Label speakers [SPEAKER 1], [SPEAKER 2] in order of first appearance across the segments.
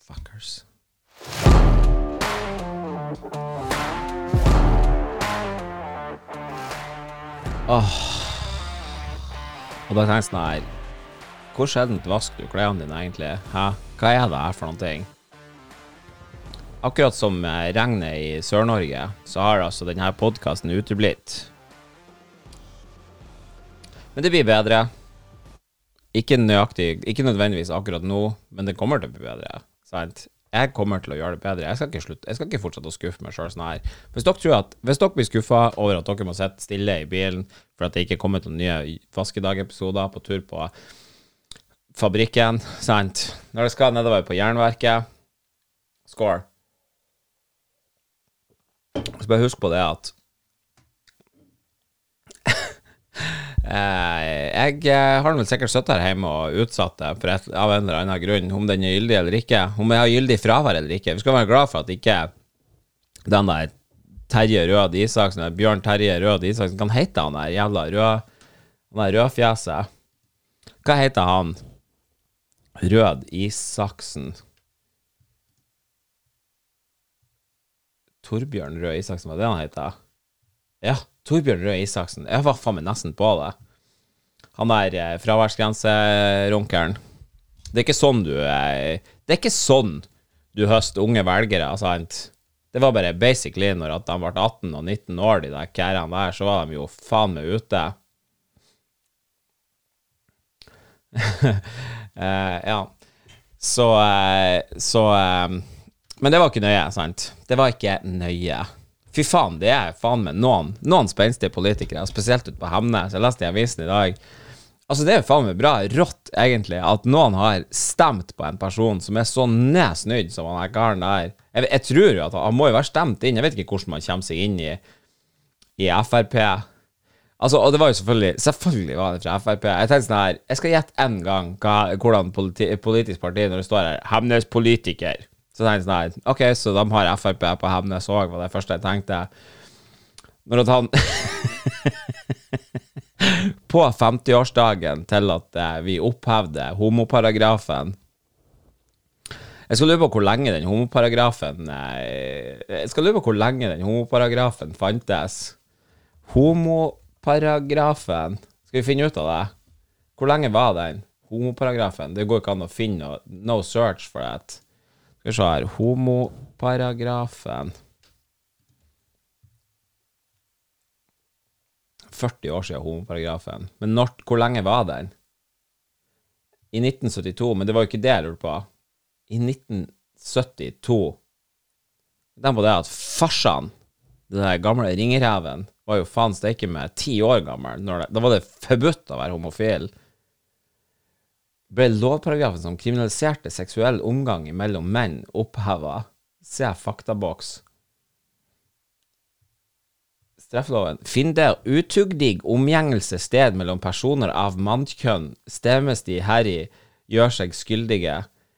[SPEAKER 1] Fuckers. Åh. Og da tenkte jeg sånn her Hvor sjeldent vasker du klærne dine egentlig? Hæ? Hva er det her for noen ting? Akkurat som eh, regnet i Sør-Norge, så har altså denne podkasten uteblitt. Men det blir bedre. Ikke nøyaktig, ikke nødvendigvis akkurat nå, men det kommer til å bli bedre. Sant? Jeg kommer til å gjøre det bedre. Jeg skal ikke, slutte, jeg skal ikke fortsette å skuffe meg sjøl sånn her. Hvis dere, tror at, hvis dere blir skuffa over at dere må sitte stille i bilen for at det ikke er kommet noen nye Vaskedag-episoder på tur på fabrikken, sant Når det skal nedover på Jernverket Score. Så bare husk på det at Eh, jeg eh, har vel sikkert sittet her hjemme og utsatt det for et, av en eller annen grunn, om den er gyldig eller ikke. Om jeg har gyldig fravær eller ikke. Vi skal være glad for at ikke den der Terje Rød Isaksen, Bjørn Terje Rød Isaksen, kan hete han der jævla rød Han der rødfjeset. Hva heter han? Rød Isaksen. Torbjørn Røe Isaksen, var det han heter? Ja, Torbjørn Røe Isaksen. Jeg var faen meg nesten på det. Han der eh, fraværsgrenserunkeren. Det er ikke sånn du eh, Det er ikke sånn du høster unge velgere, sant? Det var bare basically når at de ble 18 og 19 år, de der kærene der, så var de jo faen meg ute. eh, ja. Så eh, Så eh, Men det var ikke nøye, sant? Det var ikke nøye. Fy faen, det er faen meg noen, noen spenstige politikere, spesielt ute på Hemnes. Jeg leste i avisen i dag. Altså, det er jo faen meg bra rått, egentlig, at noen har stemt på en person som er så nedsnudd som han karen der. Jeg, jeg, tror jo at han, han, må jo være stemt inn. Jeg vet ikke hvordan man kommer seg inn i, i Frp. Altså, og det var jo selvfølgelig Selvfølgelig var det fra Frp. Jeg tenkte sånn her Jeg skal gjette én gang hva, hvordan politi, politisk parti når det står her Hemnes-politiker. Så tenkte jeg sånn OK, så de har Frp på Hemnes òg, var det første jeg tenkte. Når at han På 50-årsdagen til at eh, vi opphevde homoparagrafen Jeg skal lure på hvor lenge den homoparagrafen eh, Jeg skal lure på hvor lenge den homoparagrafen fantes. Homoparagrafen Skal vi finne ut av det? Hvor lenge var den? Homoparagrafen? Det går ikke an å finne No search for it. Skal vi se her Homoparagrafen 40 år siden homoparagrafen. Men når, hvor lenge var den? I 1972, men det var jo ikke det jeg lurte på. I 1972 Den på det at farsan, den der gamle ringereven, var jo faen steike meg ti år gammel. Det, da var det forbudt å være homofil. Ble lovparagrafen som kriminaliserte seksuell omgang mellom menn, oppheva? Se faktaboks straffeloven. Finner utugdig omgjengelse sted mellom personer av mannkjønn, stemmes de heri gjør seg skyldige,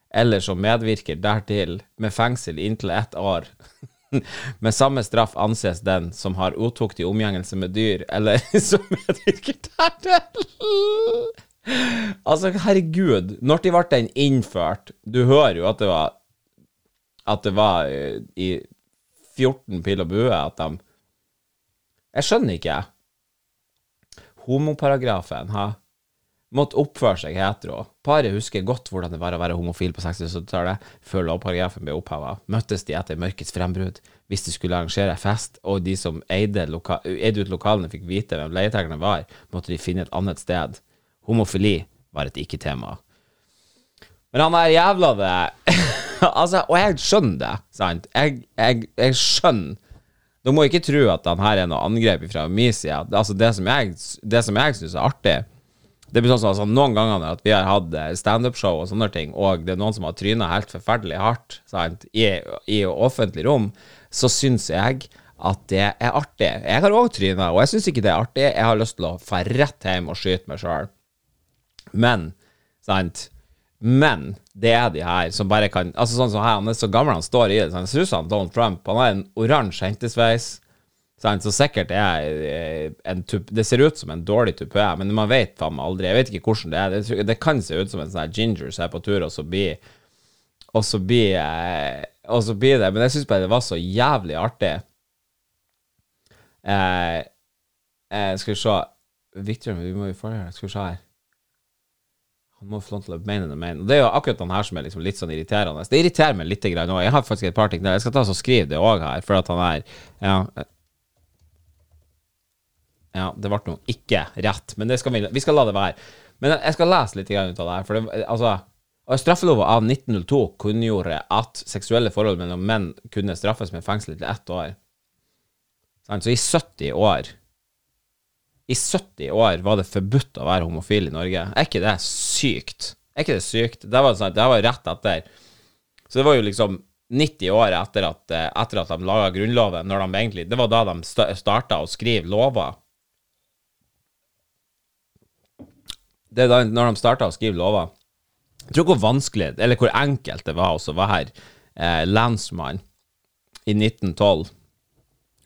[SPEAKER 1] eller som medvirker dertil, med fengsel inntil ett år. med samme straff anses den som har utuktig omgjengelse med dyr, eller som medvirker dertil. Altså, herregud, når de ble den innført Du hører jo at det var At det var eh, i 14 pil og bue at de jeg skjønner ikke. Homoparagrafen, ha. Måtte oppføre seg hetero. Paret husker godt hvordan det var å være homofil på 60- og 70-tallet, før lovparagrafen ble oppheva. Møttes de etter mørkets frembrudd hvis de skulle arrangere fest, og de som eide, loka eide ut lokalene, fikk vite hvem leietakerne var, måtte de finne et annet sted. Homofili var et ikke-tema. Men han er jævla det Altså, og jeg skjønner det, sant? Jeg, jeg, jeg skjønner du må ikke tro at han her er noe angrep fra min side. Altså det som jeg, det jeg syns er artig Det blir sånn altså, Noen ganger at vi har hatt eh, standup-show og sånne ting, og det er noen som har tryna helt forferdelig hardt sant, i, i offentlig rom, så syns jeg at det er artig. Jeg har òg tryna, og jeg syns ikke det er artig. Jeg har lyst til å dra rett hjem og skyte meg sjøl. Men, sant men det er de her som bare kan Altså sånn som her, Han er så gammel han står i det. Sånn, som Donald Trump. Han har en oransje hentesveis. Så sikkert er en tup, Det ser ut som en dårlig tupé, men man vet faen meg aldri. Jeg vet ikke hvordan det er. Det, det kan se ut som en sånn ginger som er på tur og så blir og så blir eh, Og så blir det Men jeg syns bare det var så jævlig artig. Eh, eh, skal vi se Victor, vi må jo få det her. Skal vi se her. Han må få lov til å mene det mene. Det er jo akkurat den her som er liksom litt sånn irriterende. Det irriterer meg litt òg. Jeg har faktisk et par ting der. Jeg skal ta og skrive det òg her, for at han er Ja, ja det ble nå ikke rett, men skal vi, vi skal la det være. Men jeg skal lese litt ut av det her. For det, altså Straffelova av 1902 kunngjorde at seksuelle forhold mellom menn kunne straffes med fengsel til ett år. Så i 70 år i 70 år var det forbudt å være homofil i Norge. Er ikke det sykt? Er ikke det sykt? Det var, sånn, det var rett etter. Så det var jo liksom 90 år etter at, etter at de laga Grunnloven, når de egentlig Det var da de starta å skrive lover. Det er da når de starta å skrive lover. Jeg tror hvor vanskelig, eller hvor enkelt det var å være eh, lensmann i 1912.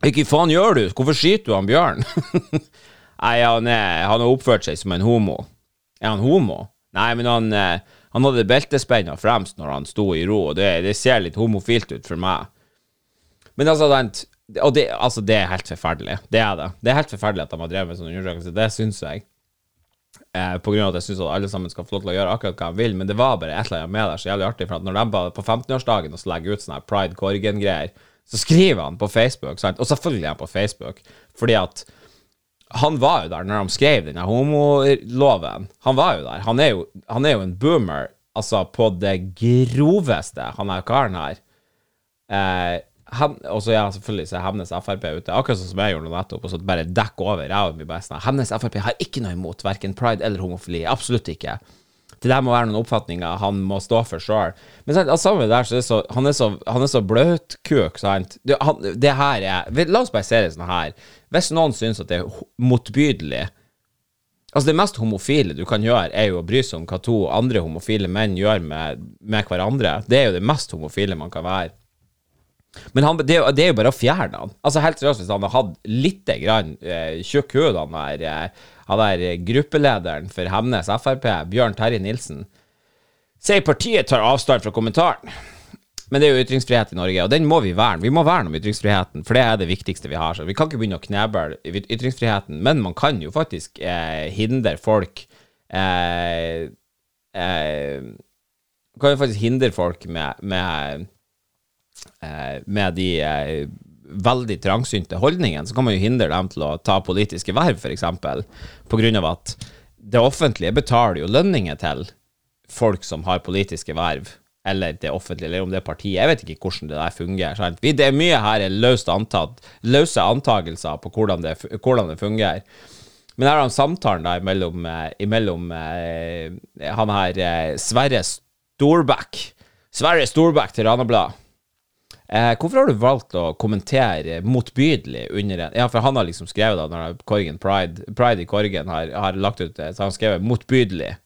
[SPEAKER 1] Ikke faen gjør du? Hvorfor skyter du han Bjørn? Nei, han, er, han har oppført seg som en homo. Er han homo? Nei, men han, eh, han hadde beltespenna fremst når han sto i ro, og det, det, ser litt homofilt ut for meg. Men altså, den, og det, altså, det er helt forferdelig. Det er det. Det er helt forferdelig at de har drevet med sånn undersøkelse. Det syns jeg. Eh, på grunn av at jeg syns at alle sammen skal få lov til å gjøre akkurat hva de vil, men det var bare et eller annet med der så jævlig artig. For at når de var på 15-årsdagen og så legger ut sånne Pride Korgen-greier, så skriver han på Facebook, sant? og selvfølgelig er han på Facebook, fordi at han var jo der når de skrev denne homoloven. Han var jo der. Han er jo, han er jo en boomer, altså på det groveste, han er karen her. Eh, og så ja, selvfølgelig så Hemnes Frp ute, akkurat sånn som jeg gjorde nettopp, og så bare dekk over ræva mi bare sånn Hemnes Frp har ikke noe imot verken pride eller homofili. Absolutt ikke. Det der må være noen oppfatninger han må stå for sjøl. Men sant, sammen med det der, så er så, han er så, han er så bløtkuk, sant. Det, han, det her er La oss bare se det sånn her. Hvis noen syns at det er motbydelig Altså, det mest homofile du kan gjøre, er jo å bry seg om hva to andre homofile menn gjør med, med hverandre. Det er jo det mest homofile man kan være. Men han, det, det, er jo bare å fjerne han. Altså Helt seriøst, hvis han hadde hatt litt grann eh, tjukk hud, han der, eh, han der gruppelederen for Hemnes Frp, Bjørn Terje Nilsen, sier partiet tar avstand fra kommentaren. Men det er jo ytringsfrihet i Norge, og den må vi verne. Vi må verne om ytringsfriheten, for det er det viktigste vi har. Så vi kan ikke begynne å kneble ytringsfriheten, men man kan jo faktisk eh, hindre folk eh, eh, kan jo faktisk hindre folk med, med, eh, med de eh, veldig trangsynte holdningene, så kan man jo hindre dem til å ta politiske verv, f.eks., av at det offentlige betaler jo lønninger til folk som har politiske verv eller det offentlige, eller om det er partiet. Jeg vet ikke hvordan det der fungerer. Sant? Det er mye her er løst antatt, løse antagelser på hvordan det, hvordan det fungerer. Men her har han samtalen der imellom, eh, imellom eh, han her eh, Sverre Storbæk. Sverre Storbæk til Ranabladet. Eh, hvorfor har du valgt å kommentere motbydelig under en Ja, for han har liksom skrevet da, når Korgen Pride, Pride i Korgen har, har lagt ut det, så han skrevet 'motbydelig'.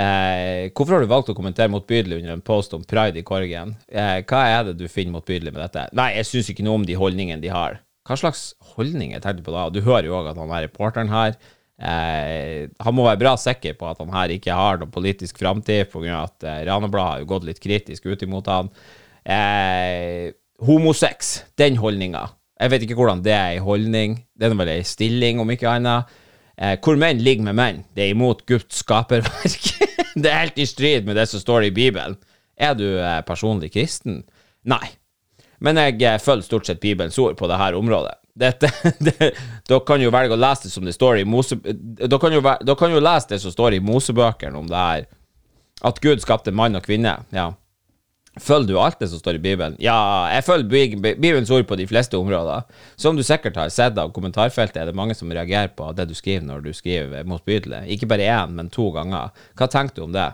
[SPEAKER 1] Eh, hvorfor har du valgt å kommentere motbydelig under en post om pride i Korgen? Eh, hva er det du finner motbydelig med dette? Nei, jeg syns ikke noe om de holdningene de har. Hva slags holdninger tenker du på da? Du hører jo òg at han er reporteren her eh, Han må være bra sikker på at han her ikke har noen politisk framtid, pga. at eh, Ranebladet har jo gått litt kritisk ut imot han. Eh, homosex, den holdninga. Jeg vet ikke hvordan det er ei holdning. Det er vel ei stilling, om ikke annet. Eh, hvor menn ligger med menn, det er imot Guds skaperverk. det er helt i strid med det som står i Bibelen. Er du eh, personlig kristen? Nei. Men jeg eh, følger stort sett Bibelens ord på dette området. Dette, det, dere kan jo velge å lese det som det står i Mose... Dere kan kan jo lese det som står i Mosebøkene om det her. At Gud skapte mann og kvinne. Ja. Følger du alt det som står i Bibelen? Ja, jeg følger Bibelens ord på de fleste områder. Som du sikkert har sett av kommentarfeltet, er det mange som reagerer på det du skriver når du skriver motbydelig. Ikke bare én, men to ganger. Hva tenker du om det?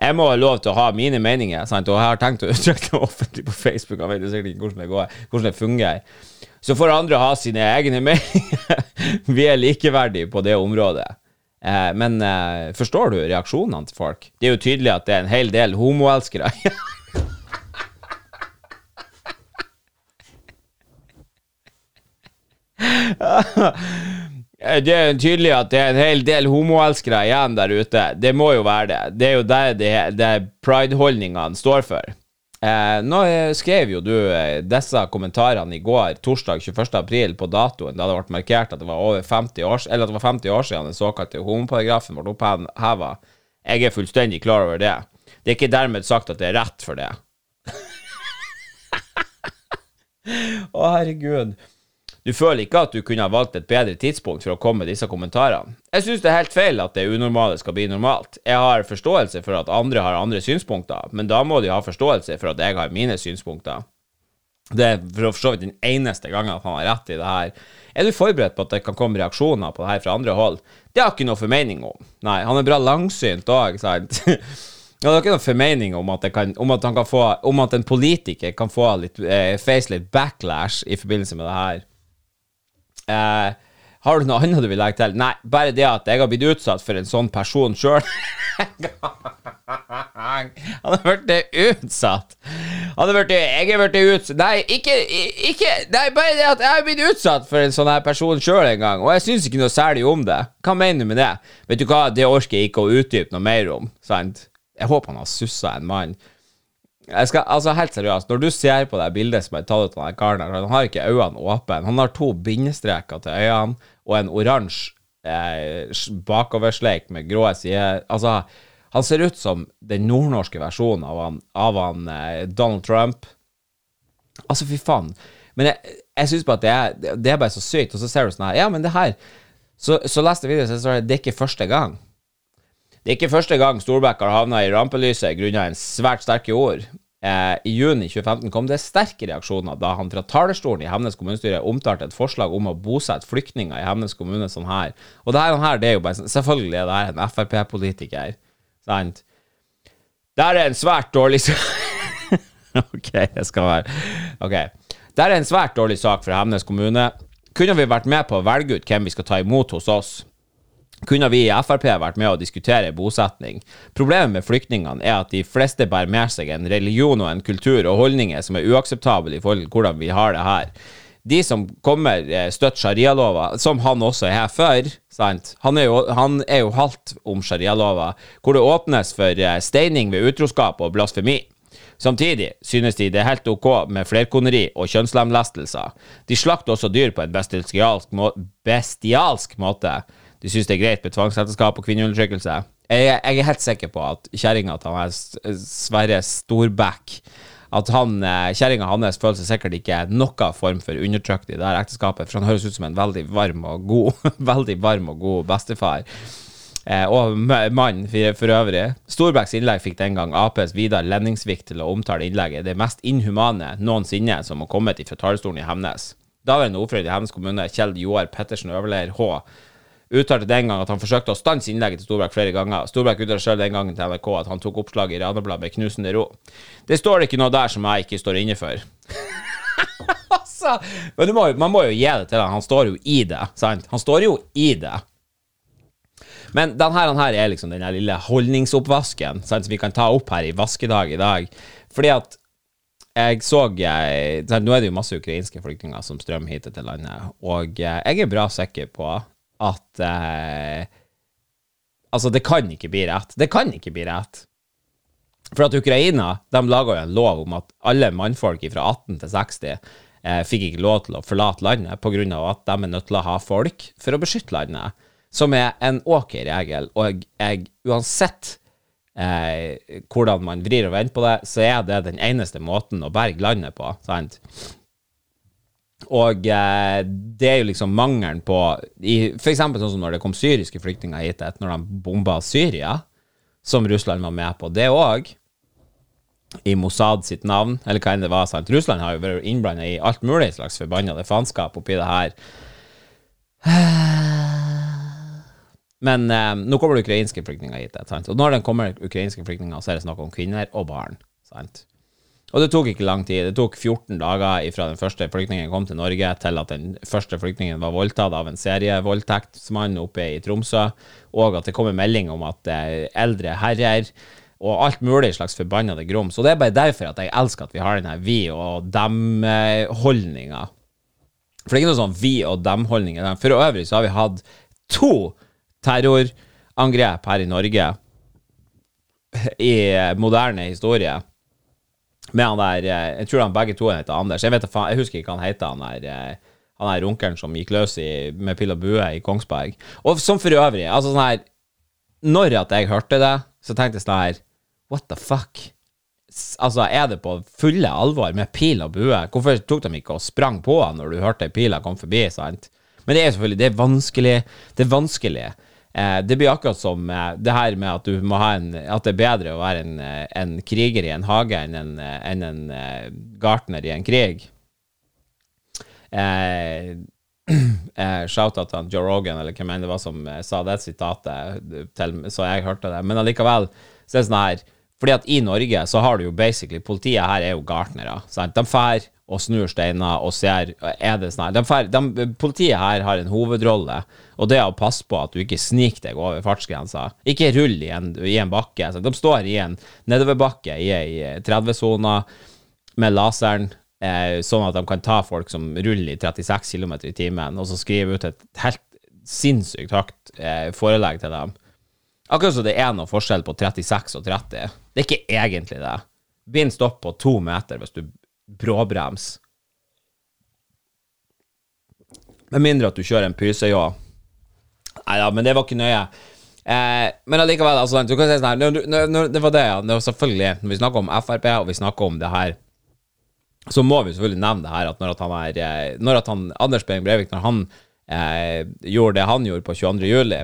[SPEAKER 1] Jeg må ha lov til å ha mine meninger, sant? og jeg har tenkt å uttrykke det offentlig på Facebook. Jeg vet sikkert ikke hvordan det går, hvordan det fungerer. Så får andre ha sine egne meninger. Vi er likeverdige på det området. Eh, men eh, forstår du reaksjonene til folk? Det er jo tydelig at det er en hel del homoelskere. det er tydelig at det er en hel del homoelskere igjen der ute. Det må jo være det. Det er jo det, det, det pride-holdningene står for. Eh, nå skrev jo du eh, disse kommentarene i går, torsdag 21. april, på datoen da det ble markert at det var over 50 år, eller at det var 50 år siden den såkalte homoparagrafen ble oppheva. Jeg er fullstendig klar over det. Det er ikke dermed sagt at det er rett for det. Å, herregud. Du føler ikke at du kunne ha valgt et bedre tidspunkt for å komme med disse kommentarene. Jeg synes det er helt feil at det unormale skal bli normalt. Jeg har forståelse for at andre har andre synspunkter, men da må de ha forståelse for at jeg har mine synspunkter. Det er for så vidt den eneste gangen han har rett i det her. Er du forberedt på at det kan komme reaksjoner på det her fra andre hold? Det har ikke noe formening om. Nei, han er bra langsynt òg, sant? Ja, det er ikke noen formening om at, kan, om at, få, om at en politiker kan få litt, eh, face backlash i forbindelse med det her. Eh, har du noe annet du vil legge til? Nei, bare det at jeg har blitt utsatt for en sånn person sjøl. Han har blitt utsatt. Han har blitt Jeg har blitt utsatt Nei, ikke, ikke Nei, bare det at jeg har blitt utsatt for en sånn her person sjøl en gang, og jeg syns ikke noe særlig om det. Hva mener du med det? Vet du hva, det orker jeg ikke å utdype noe mer om, sant? Jeg håper han har sussa en mann. Jeg skal, altså Helt seriøst, når du ser på det bildet som er tatt av den karen her, han har ikke øynene åpne. Han har to bindestreker til øynene og en oransje eh, bakoversleik med grå sider. Altså, han ser ut som den nordnorske versjonen av han, av han eh, Donald Trump. Altså, fy faen. Men jeg, jeg syns bare at det er, det er bare så sykt. Og så ser du sånn her Ja, men det her Så, så leste jeg videoen, så står det det er ikke første gang. Det er ikke første gang Storbekk har havna i rampelyset grunnet en svært sterke ord. Eh, I juni 2015 kom det sterke reaksjoner da han fra talerstolen i Hemnes kommunestyre omtalte et forslag om å bosette flyktninger i Hemnes kommune sånn her. Og det her, det er jo bare sånn Selvfølgelig er det her en Frp-politiker, sant? Det er en svært dårlig sak Ok, jeg skal være Ok. Det er en svært dårlig sak for Hemnes kommune. Kunne vi vært med på å velge ut hvem vi skal ta imot hos oss? Kunne vi i Frp vært med å diskutere bosetning. Problemet med flyktningene er at de fleste bærer med seg en religion og en kultur og holdninger som er uakseptable i forhold til hvordan vi har det her. De som kommer støtter støtt sharialova, som han også er her for sant? Han, er jo, han er jo halvt om sharialova, hvor det åpnes for eh, steining ved utroskap og blasfemi. Samtidig synes de det er helt ok med flerkoneri og kjønnslemlestelser. De slakter også dyr på en bestialsk, må bestialsk måte. De syns det er greit med tvangsekteskap og kvinneundertrykkelse. Jeg, jeg, er helt sikker på at kjerringa til han Sverre Storbæk At han, eh, kjerringa hans føler seg sikkert ikke noe form for undertrykt i det her ekteskapet, for han høres ut som en veldig varm og god veldig varm og god bestefar. Eh, og mann for, for, øvrig. Storbæks innlegg fikk den gang Aps Vidar Lenningsvik til å omtale innlegget det mest inhumane noensinne som har kommet fra talerstolen i Hemnes. Daværende ordfører i Hemnes kommune, Kjell Joar Pettersen Øverleir H uttalte den gang at han forsøkte å stanse innlegget til Storbekk flere ganger. Storbekk uttalte selv den gangen til NRK at han tok oppslaget i Ranabladet med knusende ro. Det står ikke noe der som jeg ikke står inne for. altså, men må, man må jo gi det til ham. Han står jo i det, sant? Han står jo i det. Men denne her er liksom den lille holdningsoppvasken sant, som vi kan ta opp her i vaskedag i dag. Fordi at jeg så jeg, Nå er det jo masse ukrainske flyktninger som strømmer hit til landet, og jeg er bra sikker på at eh, Altså, det kan ikke bli rett. Det kan ikke bli rett. For at Ukraina de laga jo en lov om at alle mannfolk fra 18 til 60 eh, fikk ikke lov til å forlate landet pga. at de er nødt til å ha folk for å beskytte landet. Som er en ok regel. Og jeg, uansett eh, hvordan man vrir og vender på det, så er det den eneste måten å berge landet på. sant? Og eh, det er jo liksom mangelen på i, For eksempel sånn som når det kom syriske flyktninger hit når de bomba Syria, som Russland var med på. Det òg, i Mossad sitt navn, eller hva enn det var. sant? Russland har jo vært innblanda i alt mulig slags forbannede faenskap oppi det her. Men eh, nå kommer det ukrainske flyktninger hit. Sant? Og når det kommer ukrainske flyktninger, så er det snakk om kvinner og barn. sant? Og det tok ikke lang tid. Det tok 14 dager fra den første flyktningen kom til Norge, til at den første flyktningen var voldtatt av en serievoldtektsmann oppe i Tromsø, og at det kom en melding om at eh, eldre herrer og alt mulig slags forbannede grums. Og det er bare derfor at jeg elsker at vi har denne vi og dem-holdninga. For det er ikke noe sånn vi og dem-holdning. For øvrig så har vi hatt to terrorangrep her i Norge i moderne historie. Med han der Jeg tror han begge to heter Anders. Jeg, vet, jeg husker ikke han heter, han der han der runkeren som gikk løs i, med pil og bue i Kongsberg. Og som for øvrig, altså sånn her Når at jeg hørte det, så tenkte jeg sånn her What the fuck? Altså, er det på fulle alvor med pil og bue? Hvorfor tok de ikke og sprang på han når du hørte pila kom forbi, sant? Men det er selvfølgelig Det er vanskelig. Det er vanskelig. Eh, det blir akkurat som eh, det her med at du må ha en At det er bedre å være en, eh, en kriger i en hage enn en, enn en gartner i en krig. Eh, eh, Shout-out til Joe Rogan, eller hvem enn det var som sa det sitatet, til, så jeg hørte det. Men allikevel, så er det sånn her fordi at i Norge så har du jo basically Politiet her er jo gartnere. Sant? De drar og snur steiner og ser er det sånn de de, Politiet her har en hovedrolle, og det er å passe på at du ikke sniker deg over fartsgrensa. Ikke rull i en, i en bakke. Sant? De står i en nedoverbakke i ei 30-sone med laseren, eh, sånn at de kan ta folk som ruller i 36 km i timen, og så skrive ut et helt sinnssykt høyt eh, forelegg til dem. Akkurat som det er noe forskjell på 36 og 30. Det er ikke egentlig det. Bind stopp på to meter hvis du bråbrems. Med mindre at du kjører en pysejå. Nei da, men det var ikke nøye. Eh, men allikevel, altså, du kan si sånn her Det var det, ja. Det var selvfølgelig, når vi snakker om Frp, og vi snakker om det her, så må vi selvfølgelig nevne det her at når at han er eh, Når at han, Anders Behring Breivik, når han eh, gjorde det han gjorde på 22. juli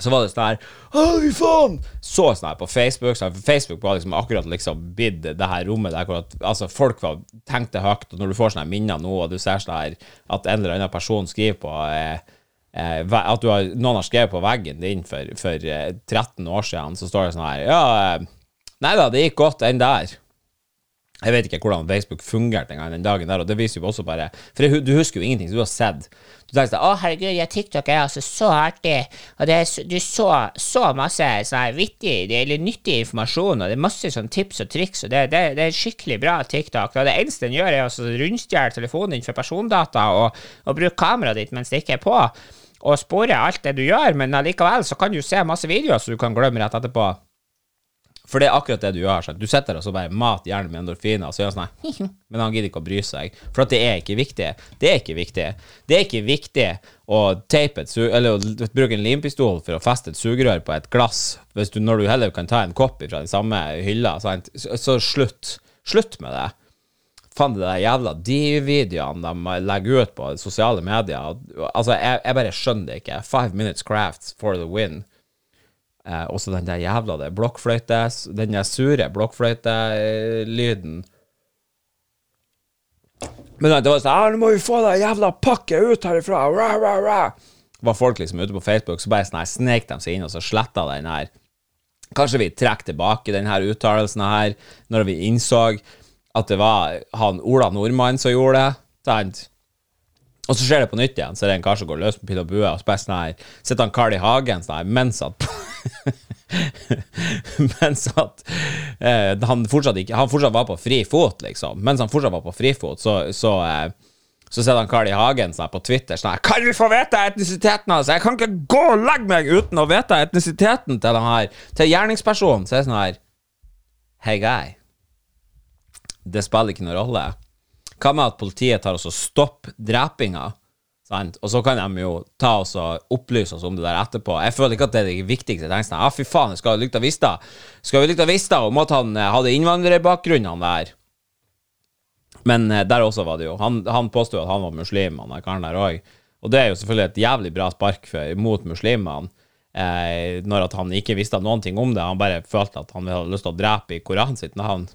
[SPEAKER 1] så var det sånn her Å, fy faen! Så sånn her på Facebook. Så for Facebook var liksom akkurat liksom blitt det her rommet der hvor at, altså folk var, tenkte høyt, og når du får sånne minner nå, og du ser sånn her at en eller annen person skriver på eh, eh, At har, noen har skrevet på veggen din for, for eh, 13 år siden, så står det sånn her Ja, eh, nei da, det gikk godt, enn der. Jeg vet ikke hvordan Facebook fungerte engang den dagen der, og det viser jo også bare For du husker jo ingenting som du har sett. Du tenker sånn 'Å, herregud, ja, TikTok er altså så artig', og det er, du så, så masse sånn vittig eller nyttig informasjon, og det er masse sånn tips og triks, og det, det, det er skikkelig bra TikTok. Og det eneste den gjør, er å rundstjele telefonen din for persondata og, og bruke kameraet ditt mens det ikke er på, og spore alt det du gjør, men allikevel så kan du se masse videoer som du kan glemme rett etterpå. For det er akkurat det du gjør. Sant? Du sitter der og så bare mat hjernen med endorfiner, og så gjør han sånn Men han gidder ikke å bry seg. For at det er ikke viktig. Det er ikke viktig. Det er ikke viktig å tape et Eller å bruke en limpistol for å feste et sugerør på et glass, du, når du heller kan ta en kopp fra den samme hylla. Sant? Så, så slutt. Slutt med det. Faen, de jævla de-videoene de legger ut på sosiale medier Altså, jeg, jeg bare skjønner det ikke. Five minutes crafts for the win. Eh, også den der jævla det blokkfløyte Den der sure blokkfløytelyden. Men det var sånn 'Nå må vi få den jævla pakket ut herifra!' Rah, rah, rah. Var folk liksom ute på Facebook, så bare sånn snek de seg inn og så sletta den her. Kanskje vi trekker tilbake den her uttalelsen her, når vi innså at det var han Ola Nordmann som gjorde det. Sant? Og så skjer det på nytt igjen, så er det en kar som går løs på pil og bue, og så bare sånn her sitter han Carl I Hagen sånn her mens at Mens at eh, han, fortsatt ikke, han fortsatt var på fri fot, liksom. Mens han fortsatt var på frifot, så, så eh, så sitter han Carl I Hagen sånn på Twitter sånn Kan vi få vite etnisiteten hans? Jeg kan ikke gå og legge meg uten å vite etnisiteten til den her Til gjerningspersonen. Så er det sånn her Hey guy. Det spiller ikke noen rolle. Hva med at politiet tar oss og stopper drepinga? Og så kan de jo ta oss og opplyse oss om det der etterpå. Jeg føler ikke at det er det viktigste. Jeg tenker sånn, ah, fy faen, skal ha lykta visst Skal vi lykta visst om at han eh, hadde innvandrerbakgrunn, han der. Men eh, der også var det jo Han, han påsto at han var muslim, han karen der òg. Og det er jo selvfølgelig et jævlig bra spark for, mot muslimene. Eh, når at han ikke visste noen ting om det. Han bare følte at han hadde lyst til å drepe i Koranen sitt navn.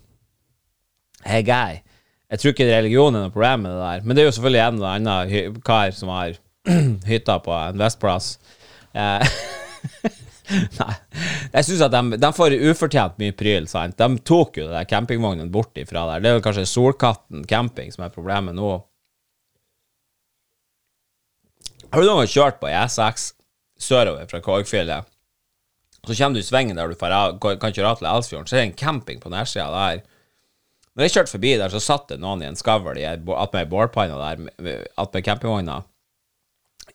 [SPEAKER 1] Hey guy. Jeg tror ikke religion er noe problem med det der. Men det er jo selvfølgelig en eller annen kar som har hytta på en Vestplass. Eh, nei. Jeg syns at de, de, får ufortjent mye pryl. Sant? De tok jo den campingvognen bort ifra der. Det er jo kanskje Solkatten camping som er problemet nå. Har du noen gang kjørt på E6 sørover fra Korgfjellet? Så kommer du i svingen der du kan kjøre av til Elsfjorden, så er det en camping på nedsida der Når jeg kjørte forbi der, så satt det noen i en skavl attmed bålpanna der, attmed campingvogna,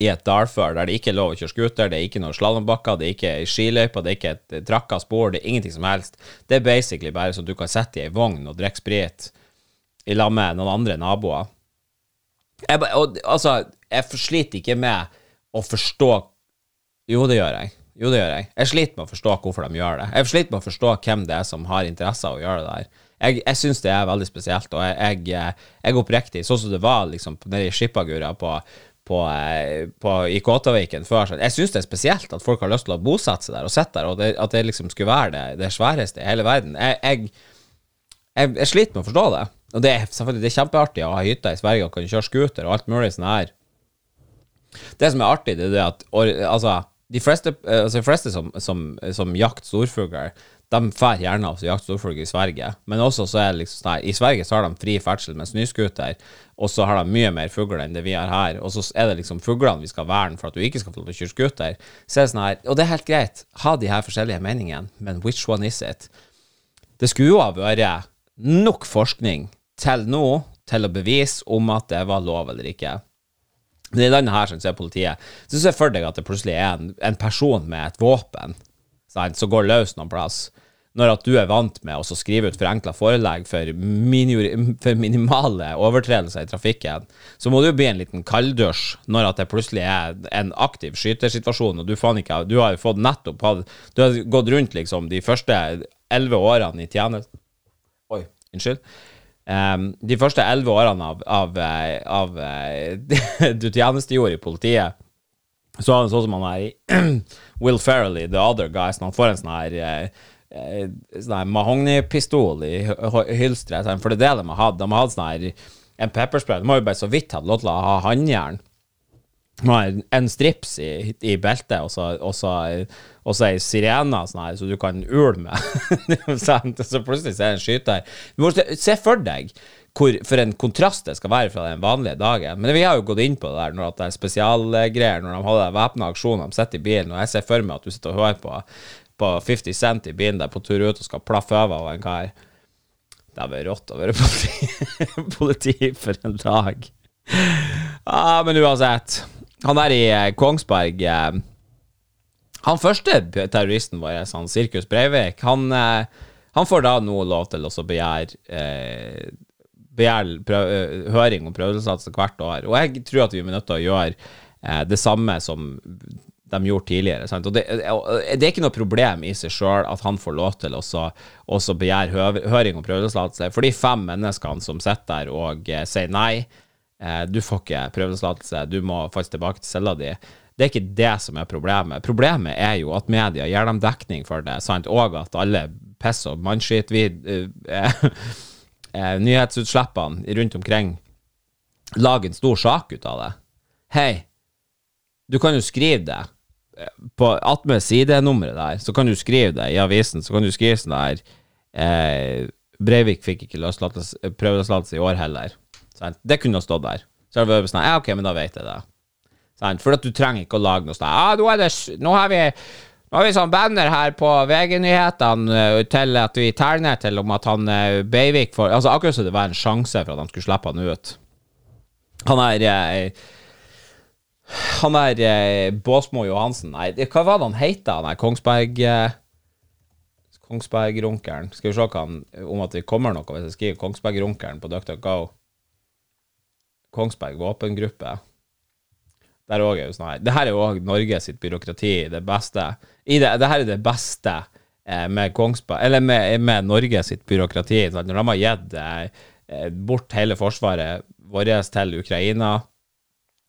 [SPEAKER 1] i et dalfør der det ikke er lov å kjøre scooter, det er ikke noen slalåmbakker, det er ikke ei skiløype, det er ikke et trakka spor, det er ingenting som helst. Det er basically bare så du kan sitte i ei vogn og drikke sprit i lag med noen andre naboer. Jeg, og, altså, jeg sliter ikke med å forstå Jo, det gjør jeg. Jo, det gjør jeg. Jeg sliter med å forstå hvorfor de gjør det. Jeg sliter med å forstå hvem det er som har interesse av å gjøre det der. Jeg, jeg syns det er veldig spesielt, og jeg, jeg, jeg oppriktig, sånn som det var liksom nede i Skippagura på, på, eh, på, i Kåtaviken før. Jeg syns det er spesielt at folk har lyst til å bosette seg der og sitte der, og det, at det liksom skulle være det, det sværeste i hele verden. Jeg, jeg, sliter med å forstå det. Og det er selvfølgelig det er kjempeartig å ha hytta i Sverige og kan kjøre scooter og alt mulig sånn her. Det som er artig, det er at altså, de fleste, altså de fleste som, som, som jakter storfugler, de drar gjerne altså jakter storfugl i Sverige. Men også så er det liksom sånn i Sverige så har de fri ferdsel med snøscooter, og så har de mye mer fugler enn det vi har her. Og så er det liksom fuglene vi skal verne for at du ikke skal få lov til å kjøre scooter. Så er det sånn her, og det er helt greit, ha de her forskjellige meningene, men which one is it? Det skulle jo ha vært nok forskning til nå til å bevise om at det var lov eller ikke. Men i denne her som er politiet, så ser for deg at det plutselig er en, en person med et våpen sant, som går løs noen plass. Når at du er vant med å skrive ut forenkla forelegg for, for, minimale overtredelser i trafikken, så må du bli en liten kalddusj når at det plutselig er en aktiv skytersituasjon, og du ikke Du har jo fått nettopp Du har gått rundt liksom de første elleve årene i tjeneste Oi, unnskyld. Um, de første elleve årene av, av, eh, av, av eh, du tjenestegjorde i politiet, så var det sånn som han er i Will Ferrelly, The Other Guys, når han får en sånn her eh, sånn mahognipistol i hylsteret. For det er det de har hatt. De har hatt sånn her en pepperspray. De har jo bare så vidt hatt lov til å ha håndjern. En strips i, i beltet, og så, og så, så ei sirene sånn her, så du kan ule med. så plutselig er det en skyter. Du må se for deg hvor, for en kontrast det skal være fra den vanlige dagen. Men vi har jo gått inn på det der når det er spesialgreier, når de har væpna aksjoner, de sitter i bilen, og jeg ser for meg at du sitter og hører på, på 50 Cent i bilen der på tur ut og skal plaffe over av en kar. Det vært rått å være politi, politi for en dag. Ah, men uansett. Han der i eh, Kongsberg eh, Han første terroristen vår, han Sirkus Breivik, han, eh, han, får da nå lov til å begjære eh, begjære høring om prøveløslatelse hvert år. Og jeg tror at vi er nødt til å gjøre eh, det samme som de gjorde tidligere. Sant? Og det, det, er ikke noe problem i seg sjøl at han får lov til å begjære høring om prøveløslatelse. For de fem menneskene som sitter der og eh, sier nei, eh, du får ikke prøveløslatelse, du må faktisk tilbake til cella di. Det er ikke det som er problemet. Problemet er jo at media gir dem dekning for det, sant? og at alle piss og mannskitt vi eh, eh, nyhetsutslippene rundt omkring lager en stor sak ut av det. Hei, du kan jo skrive det på attmed sidenummeret der, så kan du skrive det i avisen, så kan du skrive sånn der eh, Breivik fikk ikke prøveløslatelse i år heller. Sant? Det kunne ha stått der. Så hadde vært sånn Ja, ok, men da vet jeg det. Sant? For at du trenger ikke å lage noe sånt. Ja, nå, det, nå har vi nå har vi sånn banner her på VG-nyhetene uh, til at vi tegner til om at han Breivik Beivik får Altså akkurat som det var en sjanse for at de skulle slippe han ut. Han er uh, Han er eh, Båsmo Johansen Nei, hva var det han het, han der Kongsberg Kongsberg-runkeren. Skal vi se han, om at det kommer noe hvis jeg skriver Kongsberg-runkeren på DuckDuckGo. Kongsberg våpengruppe. Der òg er jo sånn her. Det her er jo òg Norge sitt byråkrati, det beste. I det, det her er det beste eh, med Kongsberg Eller med, med Norge sitt byråkrati. Sånn, når de har gitt eh, eh, bort hele forsvaret vårt til Ukraina,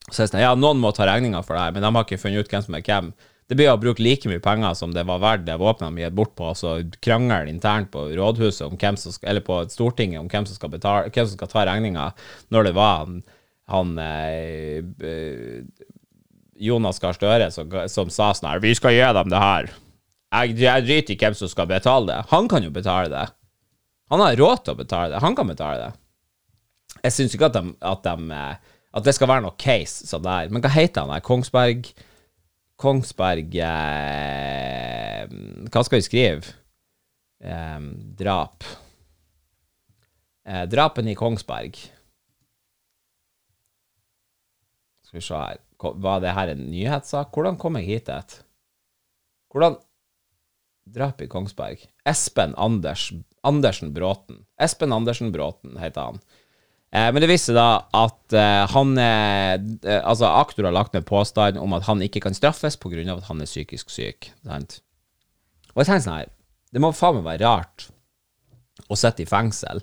[SPEAKER 1] så jeg sånn Ja, noen må ta regninga for det her, men de har ikke funnet ut hvem som er hvem. Det blir å bruke like mye penger som det var verdt det våpenet de gitt bort på, altså krangel internt på rådhuset om hvem som skal, eller på Stortinget om hvem som skal, betale, hvem som skal ta regninga, når det var han, han eh, Jonas Gahr Støre som, som, sa sånn her Vi skal gi dem det her. Jeg, jeg driter i hvem som skal betale det. Han kan jo betale det. Han har råd til å betale det. Han kan betale det. Jeg syns ikke at, de, at, de, eh, at, det skal være noe case sånn der. Men hva heter han der? Kongsberg Kongsberg eh, Hva skal vi skrive? Eh, drap. Eh, drapen i Kongsberg. Skal vi se her Var det her en nyhetssak? Hvordan kom jeg hit? Et? Hvordan Drap i Kongsberg. Espen Anders, Andersen Bråten. Espen Andersen Bråten heter han. Eh, men det viser da at eh, han eh, Altså, aktor har lagt ned påstand om at han ikke kan straffes pga. at han er psykisk syk. Sant? Og jeg tenker sånn her Det må faen meg være rart å sitte i fengsel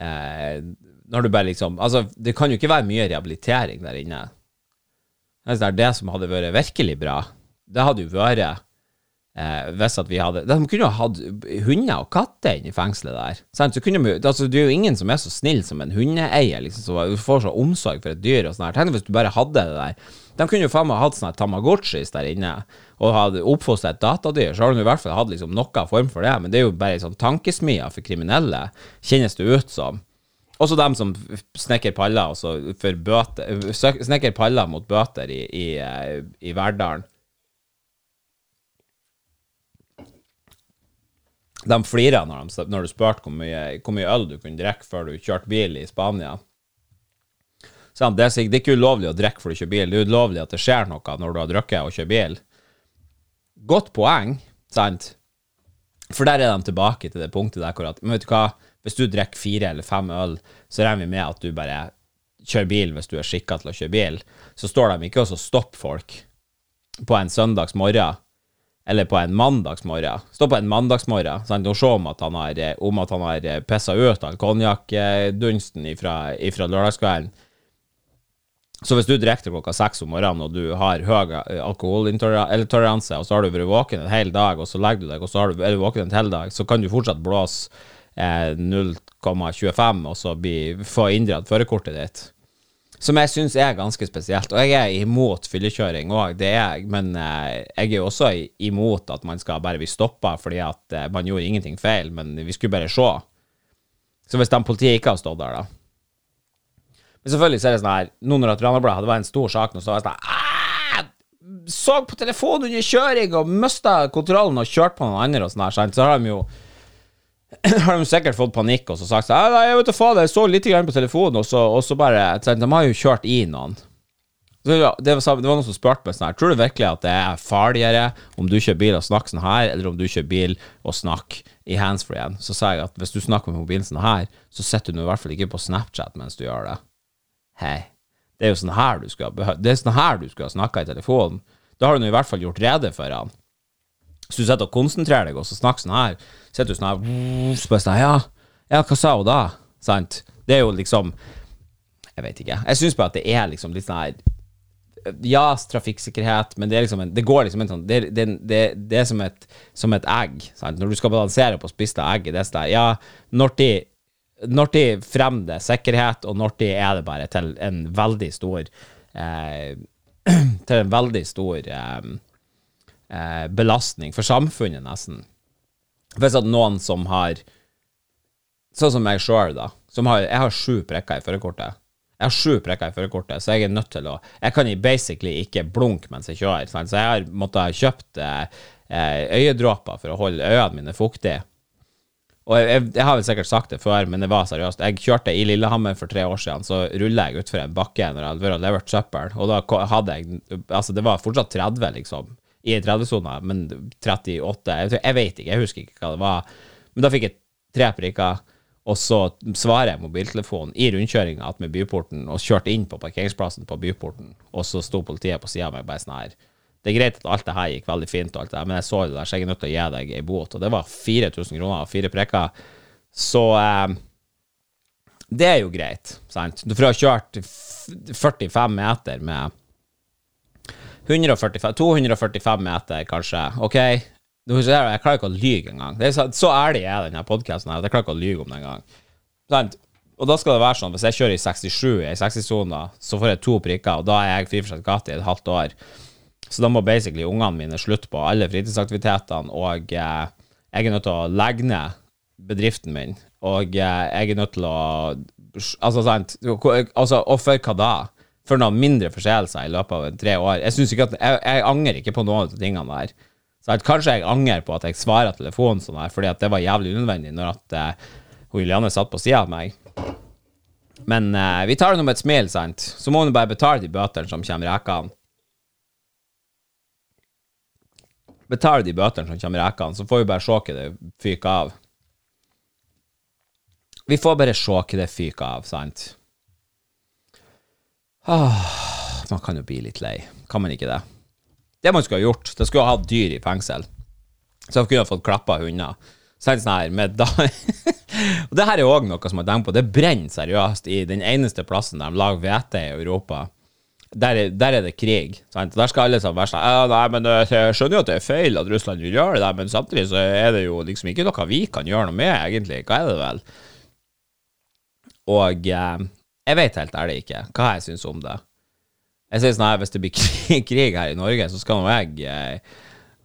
[SPEAKER 1] eh, når du bare liksom Altså, det kan jo ikke være mye rehabilitering der inne. Det som hadde vært virkelig bra, det hadde jo vært eh, hvis at vi hadde De kunne jo hatt hunder og katter inne i fengselet der. Sant? Så kunne vi, altså, det er jo ingen som er så snill som en hundeeier, liksom, som får så omsorg for et dyr og her. Tenk hvis du bare hadde det der. De kunne jo faen meg hatt sånne Tamagotchis der inne, og hadde oppfostret et datadyr, så har de i hvert fall hatt liksom noe form for det, men det er jo bare sånn tankesmier for kriminelle, kjennes det ut som. Også dem som snekker paller også for bøter, snekker paller mot bøter i, i, eh, i Verdalen. De flirer når, når du spurte hvor hvor mye øl du kunne drikke før du kjørte bil i Spania. Så det, er, det er ikke ulovlig å drikke før du kjører bil, det er ulovlig at det skjer noe når du har drukket og kjører bil. Godt poeng, sant? For der er de tilbake til det punktet der hvor at Men vet du hva, hvis du drikker fire eller fem øl, så regner vi med at du bare kjører bil hvis du er skikka til å kjøre bil. Så står de ikke og stopper folk på en søndags morgen eller på en mandagsmorgen. Stå på en mandagsmorgen sant, og se om at han har, eh, om har pissa ut all konjakkdunsten ifra, ifra lørdagskvelden. Så hvis du drikker klokka seks om morgenen, og du har høy eh, alkoholintoleranse, og så har du vært våken en hel dag, og så legger du deg, og så du, er du våken en hel dag, så kan du fortsatt blåse eh, 0,25, og så bli, få inndratt førerkortet ditt. Som jeg syns er ganske spesielt. Og jeg er imot fyllekjøring òg, det er jeg, men eh, jeg er jo også imot at man skal bare bli stoppa fordi at eh, man gjorde ingenting feil, men vi skulle bare se. Så hvis de politiet ikke har stått der, da Men selvfølgelig så er det sånn her Nå når Ranabladet hadde vært en stor sak, nå så var det sånn «Ah, Så på telefonen under kjøring og mista kontrollen og kjørt på noen andre og sånn her, så har de jo har de sikkert fått panikk og så sagt sånn, «Nei, jeg vet da faen, jeg så litt på telefonen, og så, og så bare De har jo kjørt i noen. Det, var, det var noen som spurte meg sånn her Tror du virkelig at det er farligere om du kjører bil og snakker sånn her, eller om du kjører bil og snakker i handsfree-en? Så sa jeg at hvis du snakker med mobilen sånn her, så sitter du i hvert fall ikke på Snapchat mens du gjør det. Hei. Det er jo sånn her du skal Det sånn her du snakke i telefonen. Da har du i hvert fall gjort rede for han. Så du sitter og konsentrerer deg og så snakker sånn her, sitter du sånn her Så bare sånn Ja, ja, hva sa hun da? Sant? Det er jo liksom Jeg vet ikke. Jeg syns bare at det er liksom litt sånn her ja, trafikksikkerhet, men det er liksom en, det går liksom en sånn Det, det, det, det er som et, som et egg. Sant? Når du skal balansere på spiste egg, det er sånn Ja, når de når de fremmer sikkerhet, og når de er det bare til en veldig stor eh, Til en veldig stor eh, eh, belastning for samfunnet, nesten. Hvis at noen som har Sånn som meg sjøl, da. Som har, jeg har sju prikker i førerkortet. Jeg har sju prikker i førerkortet, så jeg er nødt til å Jeg kan basically ikke blunke mens jeg kjører. Sant? Så jeg har måttet ha kjøpt eh, øyedråper for å holde øynene mine fuktige. Og jeg, jeg, jeg har vel sikkert sagt det før, men det var seriøst. Jeg kjørte i Lillehammer for tre år siden, så rulla jeg utfor en bakke når jeg hadde levert søppel, og da hadde jeg Altså, det var fortsatt 30, liksom, i 30-sona, men 38 jeg, jeg vet ikke, jeg husker ikke hva det var. Men da fikk jeg tre prikker, og så svarer jeg mobiltelefonen i rundkjøringa attmed byporten, og kjørte inn på parkeringsplassen på byporten, og så sto politiet på sida av meg bare sånn her det er greit at alt det her gikk veldig fint, og alt det her, men jeg så det der, så jeg er nødt til å gi deg ei bot. Og det var 4000 kroner og fire prikker. Så eh, det er jo greit, sant. Du får ha kjørt 45 meter med 145, 245 meter, kanskje. OK? Jeg klarer ikke å lyge engang. Så, så ærlig er denne podkasten at jeg klarer ikke å lyge om det engang. Og da skal det være sånn, hvis jeg kjører i 67 i 60-sona, så får jeg to prikker, og da er jeg fri for sertifikat i et halvt år. Så da må basically ungene mine slutte på alle fritidsaktivitetene, og eh, jeg er nødt til å legge ned bedriften min, og eh, jeg er nødt til å Altså, sant altså, Og for hva da? For noen mindre forseelser i løpet av tre år. Jeg ikke at Jeg, jeg angrer ikke på noen av de tingene der. Så at kanskje jeg angrer på at jeg svarer telefonen sånn her, fordi at det var jævlig unødvendig når at uh, Julianne satt på sida av meg. Men uh, vi tar det nå med et smil, sant? Så må hun bare betale de bøtene som kommer rekene. Betale de bøtene som kommer rekene, så får vi bare se hva det fyker av. Vi får bare se hva det fyker av, sant? Ah, man kan jo bli litt lei. Kan man ikke det? Det man skulle ha gjort, det skulle ha hatt dyr i fengsel. Så jeg kunne ha fått klappa hunder. Så sånn her med da Og det her er òg noe som jeg tenker på. Det brenner seriøst i den eneste plassen de lager hvete i Europa. Der er, der er, det krig. Sant? Der skal alle sammen være sånn Nei, men eh, jeg skjønner jo at det er feil at Russland vil gjøre det, der, men samtidig så er det jo liksom ikke noe vi kan gjøre noe med, egentlig. Hva er det vel? Og eh, jeg vet helt ærlig ikke hva jeg syns om det. Jeg syns her, Hvis det blir krig her i Norge, så skal nå jeg eh,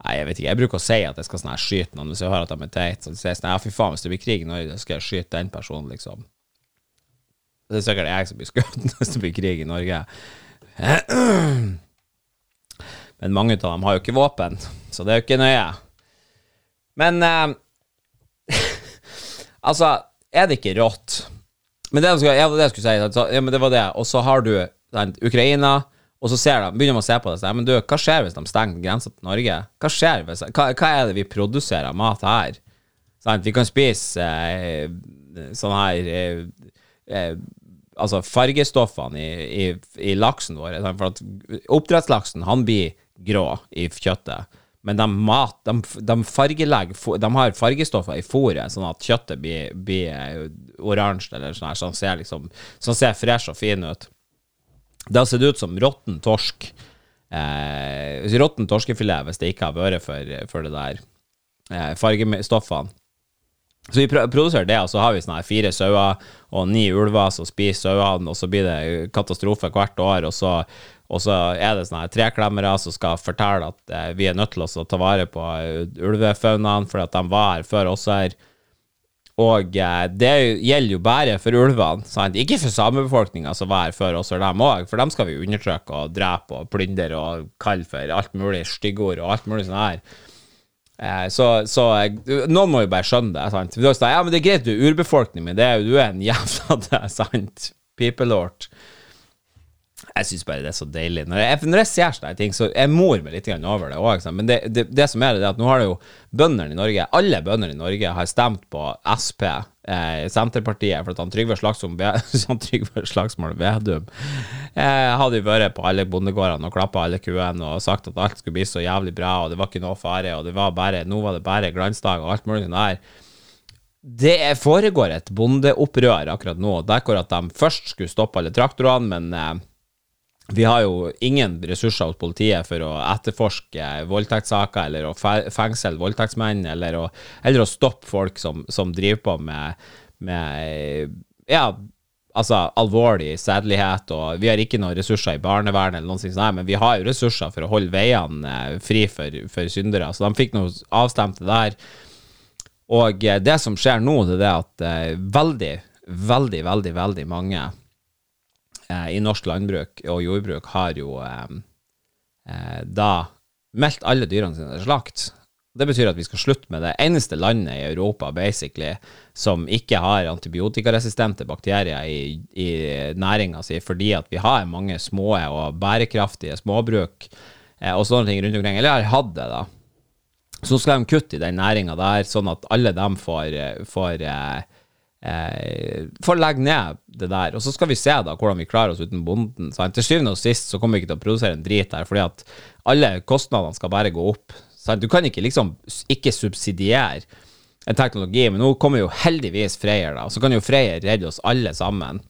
[SPEAKER 1] Nei, jeg vet ikke. Jeg bruker å si at jeg skal sånn her skyte noen hvis jeg hører at de er teite. Så sier jeg sånn ja, fy faen, hvis det blir krig i Norge, så skal jeg skyte den personen, liksom. Det er sikkert jeg som blir skutt hvis det blir krig i Norge. Men mange av dem har jo ikke våpen, så det er jo ikke nøye. Men eh, Altså, er det ikke rått? Men det, jeg, det jeg skulle si, så, ja, men det var det. Og så har du den, Ukraina. Og så de, begynner de å se på det Så, Men du, hva skjer hvis de stenger grensa til Norge? Hva skjer hvis, hva, hva, er det vi produserer av mat her? Sånn, vi kan spise eh, sånn her eh, eh, Altså fargestoffene i, i, i laksen vår. For at oppdrettslaksen, han blir grå i kjøttet. Men de, mat, de, de, De har fargestoffer i fôret, sånn at kjøttet blir, blir eh, oransje, eller sånn her, sånn ser liksom Sånn ser fresh og fin ut. Det har sett ut som råtten torsk. Eh, råtten torskefilet hvis det ikke har vært for, for det der eh, fargestoffene. Så vi produserer det, og så har vi sånne fire sauer og ni ulver som spiser sauene, og så blir det katastrofe hvert år, og så, og så er det sånne treklemmere som skal fortelle at eh, vi er nødt til å ta vare på eh, ulvefaunaen, fordi at de var her før oss her. Og eh, det gjelder jo bare for ulvene, sant? ikke for samebefolkninga som var her før oss og dem òg, for dem skal vi undertrykke og drepe og plyndre og kalle for alt mulig styggord og alt mulig sånn her. Eh, så, så noen må jo bare skjønne det. sant? Ja, men det er greit du er urbefolkning, men det er jo du er en jævla det, sant? Pipelort. Jeg syns bare det er så deilig. Når jeg, når jeg ser sånne ting, så jeg mor meg litt over det òg. Men det, det, det, som er det, er at nå har det jo bøndene i Norge Alle bøndene i Norge har stemt på Sp, eh, Senterpartiet, for at han Trygve Slagsvold Vedum eh, hadde jo vært på alle bondegårdene og klappa alle kuene og sagt at alt skulle bli så jævlig bra, og det var ikke noe fare, og det var bare, nå var det bare glansdag og alt mulig der. Det foregår et bondeopprør akkurat nå, der hvor at de først skulle stoppe alle traktorene, men eh, vi har jo ingen ressurser hos politiet for å etterforske voldtektssaker eller å fengsle voldtektsmenn eller å, eller å stoppe folk som, som driver på med, med, ja, altså alvorlig sedelighet, og vi har ikke noen ressurser i barnevernet eller noe sånt, men vi har jo ressurser for å holde veiene eh, fri for, for syndere, så de fikk noe avstemte der. Og eh, det som skjer nå, det er at eh, veldig, veldig, veldig, veldig mange i norsk landbruk og jordbruk har jo eh, eh, da meldt alle dyrene sine til slakt. Det betyr at vi skal slutte med det eneste landet i Europa basically, som ikke har antibiotikaresistente bakterier i, i næringa si, fordi at vi har mange små og bærekraftige småbruk eh, og sånne ting rundt omkring. Eller har hatt det, da. Så skal de kutte i den næringa der, sånn at alle dem får, eh, får eh, eh, får legge ned det der. Og så skal vi se da hvordan vi klarer oss uten bonden. Sant? Til syvende og sist så kommer vi ikke til å produsere en drit der, fordi at alle kostnadene skal bare gå opp. Sant? Du kan ikke liksom ikke subsidiere en teknologi, men nå kommer jo heldigvis Freyr, da. Så kan jo Freyr redde oss alle sammen.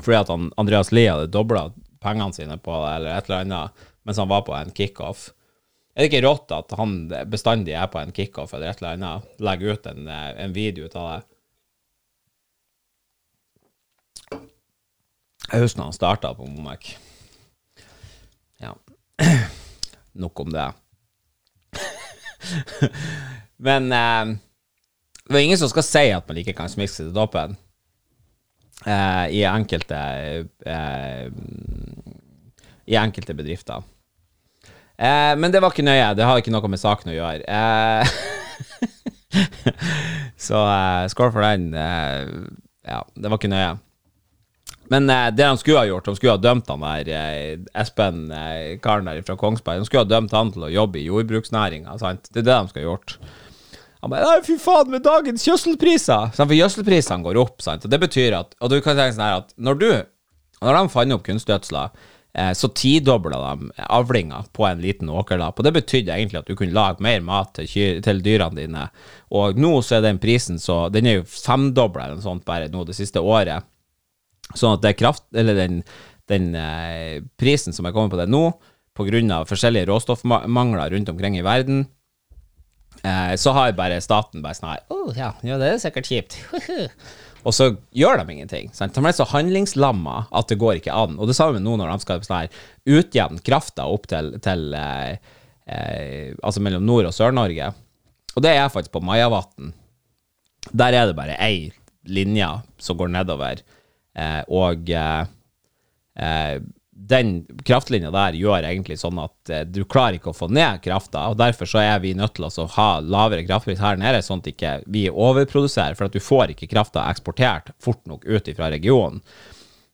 [SPEAKER 1] Fordi at han, Andreas Lie hadde dobla pengene sine på det, eller et eller annet, mens han var på en kickoff. Er det ikke rått at han bestandig er på en kickoff eller et eller annet? Legger ut en, en video ut av det? Jeg husker han starta på Momac. Ja. Nok om det. Men eh, det er ingen som skal si at man ikke kan smiske til toppen. Eh, I enkelte eh, I enkelte bedrifter. Eh, men det var ikke nøye. Det har ikke noe med saken å gjøre. Eh, så eh, skål for den. ja, det var ikke nøye. Men eh, det de skulle ha gjort, de skulle ha dømt han der eh, Espen, eh, karen der fra Kongsberg, de skulle ha dømt han til å jobbe i jordbruksnæringa, sant. Det er det de skulle ha gjort. Han bare Nei, fy faen, med dagens gjødselpriser! Sant? For gjødselprisene går opp, sant. Og det betyr at Og du kan tenke sånn her at når du Når de fant opp kunstgjødsla, eh, så tidobla de avlinga på en liten åkerlapp. Og det betydde egentlig at du kunne lage mer mat til, kyr, til dyrene dine. Og nå så er den prisen så Den er jo femdobla eller sånt bare nå det siste året. Sånn at det kraft Eller den, den eh, prisen som er kommet på det nå, pga. forskjellige råstoffmangler rundt omkring i verden, eh, så har bare staten bare sånn her oh, ja, ja, det er sikkert kjipt. og så gjør de ingenting. Sant? De er så handlingslamma at det går ikke an. Og det samme nå når de skal sånn her utjevne krafta opp til, til eh, eh, Altså mellom Nord- og Sør-Norge. Og det er faktisk på Majavatn. Der er det bare ei linje som går nedover. Eh, og eh, eh, den kraftlinja der gjør egentlig sånn at du klarer ikke å få ned krafta, og derfor så er vi nødt til å ha lavere kraftpris her nede, sånn at ikke vi overproduserer, for at du får ikke krafta eksportert fort nok ut fra regionen.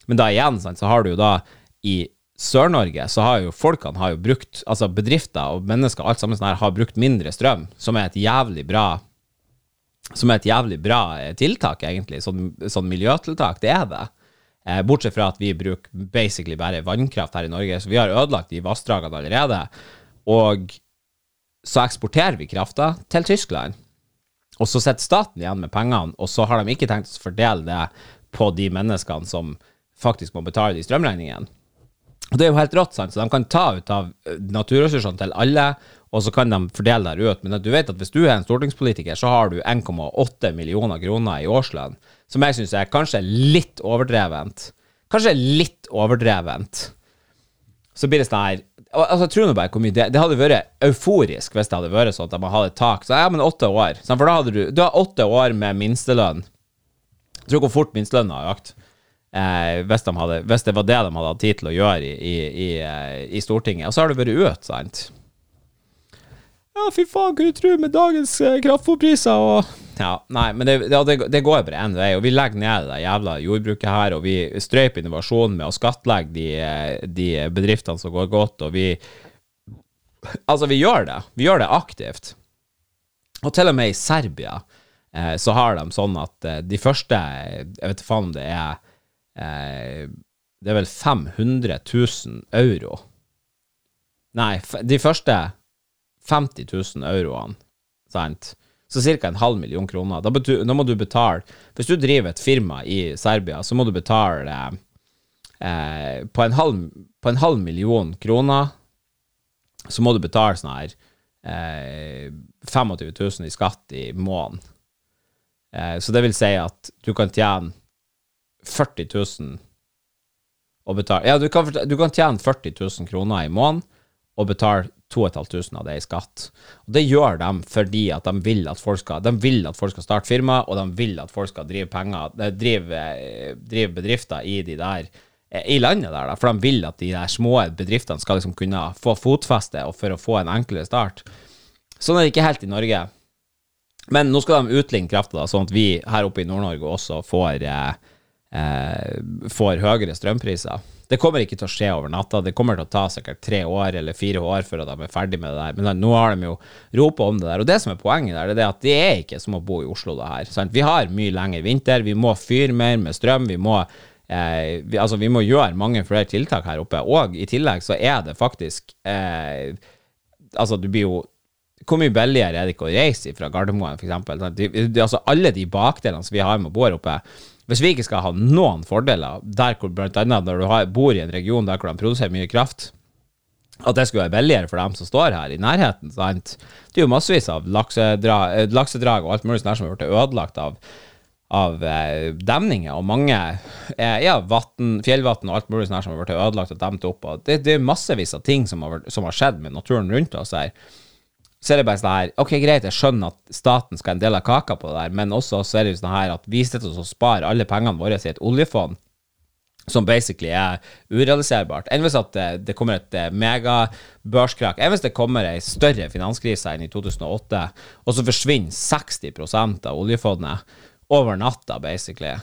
[SPEAKER 1] Men da igjen, så har du jo da i Sør-Norge så har jo folkene har jo brukt, altså bedrifter og mennesker alt sammen sånn her, har brukt mindre strøm, som er et jævlig bra som er et jævlig bra eh, tiltak, egentlig. Sånn, sånn miljøtiltak, det er det. Eh, bortsett fra at vi bruker basically bare vannkraft her i Norge, så vi har ødelagt de vassdragene allerede. Og så eksporterer vi krafta til Tyskland. Og så sitter staten igjen med pengene, og så har de ikke tenkt å fordele det på de menneskene som faktisk må betale de strømregningene. Og det er jo helt rått, sant? så de kan ta ut av eh, naturressursene til alle, og så kan de fordele der ut. Men du vet at hvis du er en stortingspolitiker, så har du 1,8 millioner kroner i årslønn, som jeg syns er kanskje litt overdrevent. Kanskje litt overdrevent. Så blir det sånn her Altså, jeg tror bare hvor mye det, det hadde vært euforisk hvis det hadde vært sånn at man hadde et tak. Så ja, men åtte år. For da hadde du Du har åtte år med minstelønn. Tror hvor fort minstelønna har økt. Eh, hvis, de hadde, hvis, det var det de hadde hatt tid til å gjøre i, i, i, eh, i Stortinget. Og så har det vært ut, sant. Ja, fy faen, du tror med dagens eh, kraftfôrpriser og Ja, nei, men det, det, det går bare én vei, og vi legger ned det jævla jordbruket her, og vi strøyper innovasjonen med å skattlegge de, eh, de bedriftene som går godt, og vi Altså, vi gjør det. Vi gjør det aktivt. Og til og med i Serbia eh, så har de sånn at eh, de første Jeg vet ikke faen om det er eh, Det er vel 500 000 euro. Nei, de første 50 000 euroene, sant? så ca. en halv million kroner. Da, betyr, da, må du betale Hvis du driver et firma i Serbia, så må du betale eh, på, en halv, på, en halv, million kroner så må du betale sånn her eh, 25 000 i skatt i måneden. Eh, så det vil si at du kan tjene 40 000 og betale Ja, du kan, du kan tjene 40 000 kroner i måneden og betale 2500 av det i skatt. Og Det gjør de fordi at de vil at folk skal, at folk skal starte firma, og de vil at folk skal drive penger, eh, drive, eh, drive bedrifter i de der eh, i landet der, da, for de vil at de der små bedriftene skal liksom kunne få fotfeste og for å få en enklere start. Sånn er det ikke helt i Norge. Men nå skal de utligne krafta, sånn at vi her oppe i Nord-Norge også får, eh, får høyere strømpriser. Det kommer ikke til å skje over natta. Det kommer til å ta sikkert tre år eller fire år før de er ferdig med det der. Men nå har de jo ropa om det der. Og det som er poenget der, det er at det er ikke som å bo i Oslo, det her. Sant? Vi har mye lengre vinter. Vi må fyre mer med strøm. Vi må Eh, vi, altså, vi må gjøre mange flere tiltak her oppe. Og i tillegg så er det faktisk eh, Altså, du blir jo Hvor mye billigere er det ikke å reise fra Gardermoen, f.eks.? Altså, alle de bakdelene som vi har med å bo her oppe, hvis vi ikke skal ha noen fordeler, der hvor annet når du har, bor i en region der hvor de produserer mye kraft, at det skulle være billigere for dem som står her i nærheten. Sant? Det er jo massevis av laksedrag, laksedrag og alt mulig sånt som har blitt ødelagt av, av eh, demninger, og mange eh, ja, vatten, fjellvann og alt mulig sånt som har blitt ødelagt og demt opp. Og det, det er massevis av ting som har, som har skjedd med naturen rundt oss her så er det bare sånn her Ok, greit, jeg skjønner at staten skal ha en del av kaka på det der, men også så er det jo sånn her at vi sitter og sparer alle pengene våre i et oljefond som basically er urealiserbart. Enn hvis at det, det kommer et eh, megabørskrakk. Enn hvis det kommer ei større finanskrise enn i 2008, og så forsvinner 60% av oljefondet over natta, basically.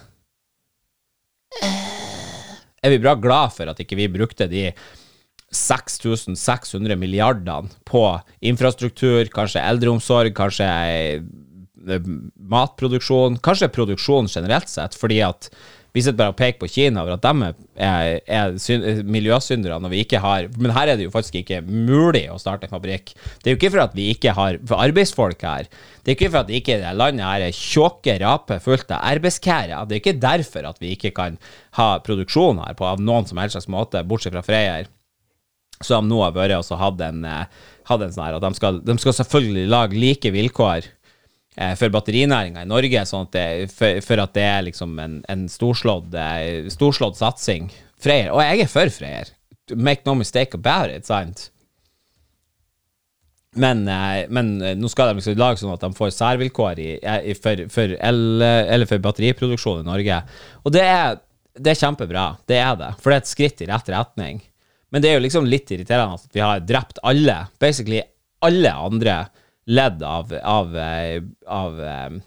[SPEAKER 1] er vi bra glad for at ikke vi brukte de 6600 milliardene på infrastruktur, kanskje eldreomsorg, kanskje eh, matproduksjon, kanskje produksjon generelt sett, fordi at vi sitter bare og peker på Kina over at de er, er miljøsyndere når vi ikke har Men her er det jo faktisk ikke mulig å starte en fabrikk. Det er jo ikke for at vi ikke har arbeidsfolk her. Det er ikke for at ikke det landet her er tjåke raper fullt av arbeidskære. Det er ikke derfor at vi ikke kan ha produksjon her på av noen som helst slags måte, bortsett fra Freyr som nå har vært og hatt en, eh, hatt en sånn her at de skal, de skal, selvfølgelig lage like vilkår eh, for batterinæringa i Norge, sånn at det, for, for, at det er liksom en, en storslått, eh, storslått satsing. Freyr. Og jeg er for Freyr. Make no mistake about it, sant? Men, men nå skal de liksom lage sånn at de får særvilkår i, i, for, for, el, for batteriproduksjon i Norge. Og det er, det er kjempebra. Det er det. For det er et skritt i rett retning. Men det er jo liksom litt irriterende at vi har drept alle, basically alle andre ledd av, av, eh, av eh,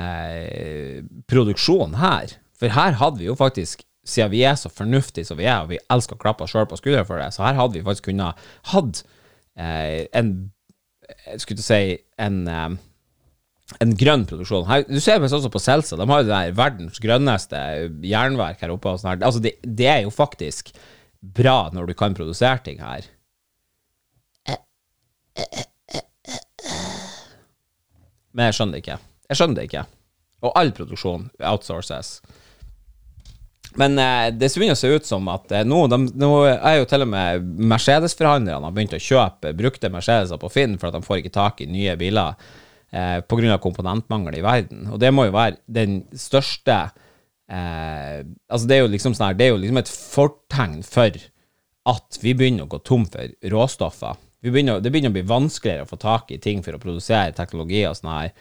[SPEAKER 1] eh, produksjonen her. For her hadde vi jo faktisk, siden vi er så fornuftige som vi er, og vi elsker å klappe oss sjøl på skuldra for det, så her hadde vi faktisk kunnet hatt eh, en Skulle si en eh, en grønn produksjon. Her, du ser sånn også på Celsa, de har jo det der verdens grønneste jernverk her oppe. Sånn. Altså, det, det er jo faktisk bra når du kan produsere ting her. Men jeg skjønner det ikke. Jeg skjønner det ikke. Og all produksjon outsources. Men eh, det begynner å se ut som at eh, nå, de, nå, er jo til og med Mercedes-forhandlerne har begynt å kjøpe brukte Mercedeser på Finn for at de får ikke tak i nye biler eh, pga. komponentmangel i verden. Og det må jo være den største eh, Altså, det er jo liksom sånn her, det er jo liksom et fortegn for at vi begynner å gå tom for råstoffer. Begynner, det begynner å bli vanskeligere å få tak i ting for å produsere teknologi og sånn her.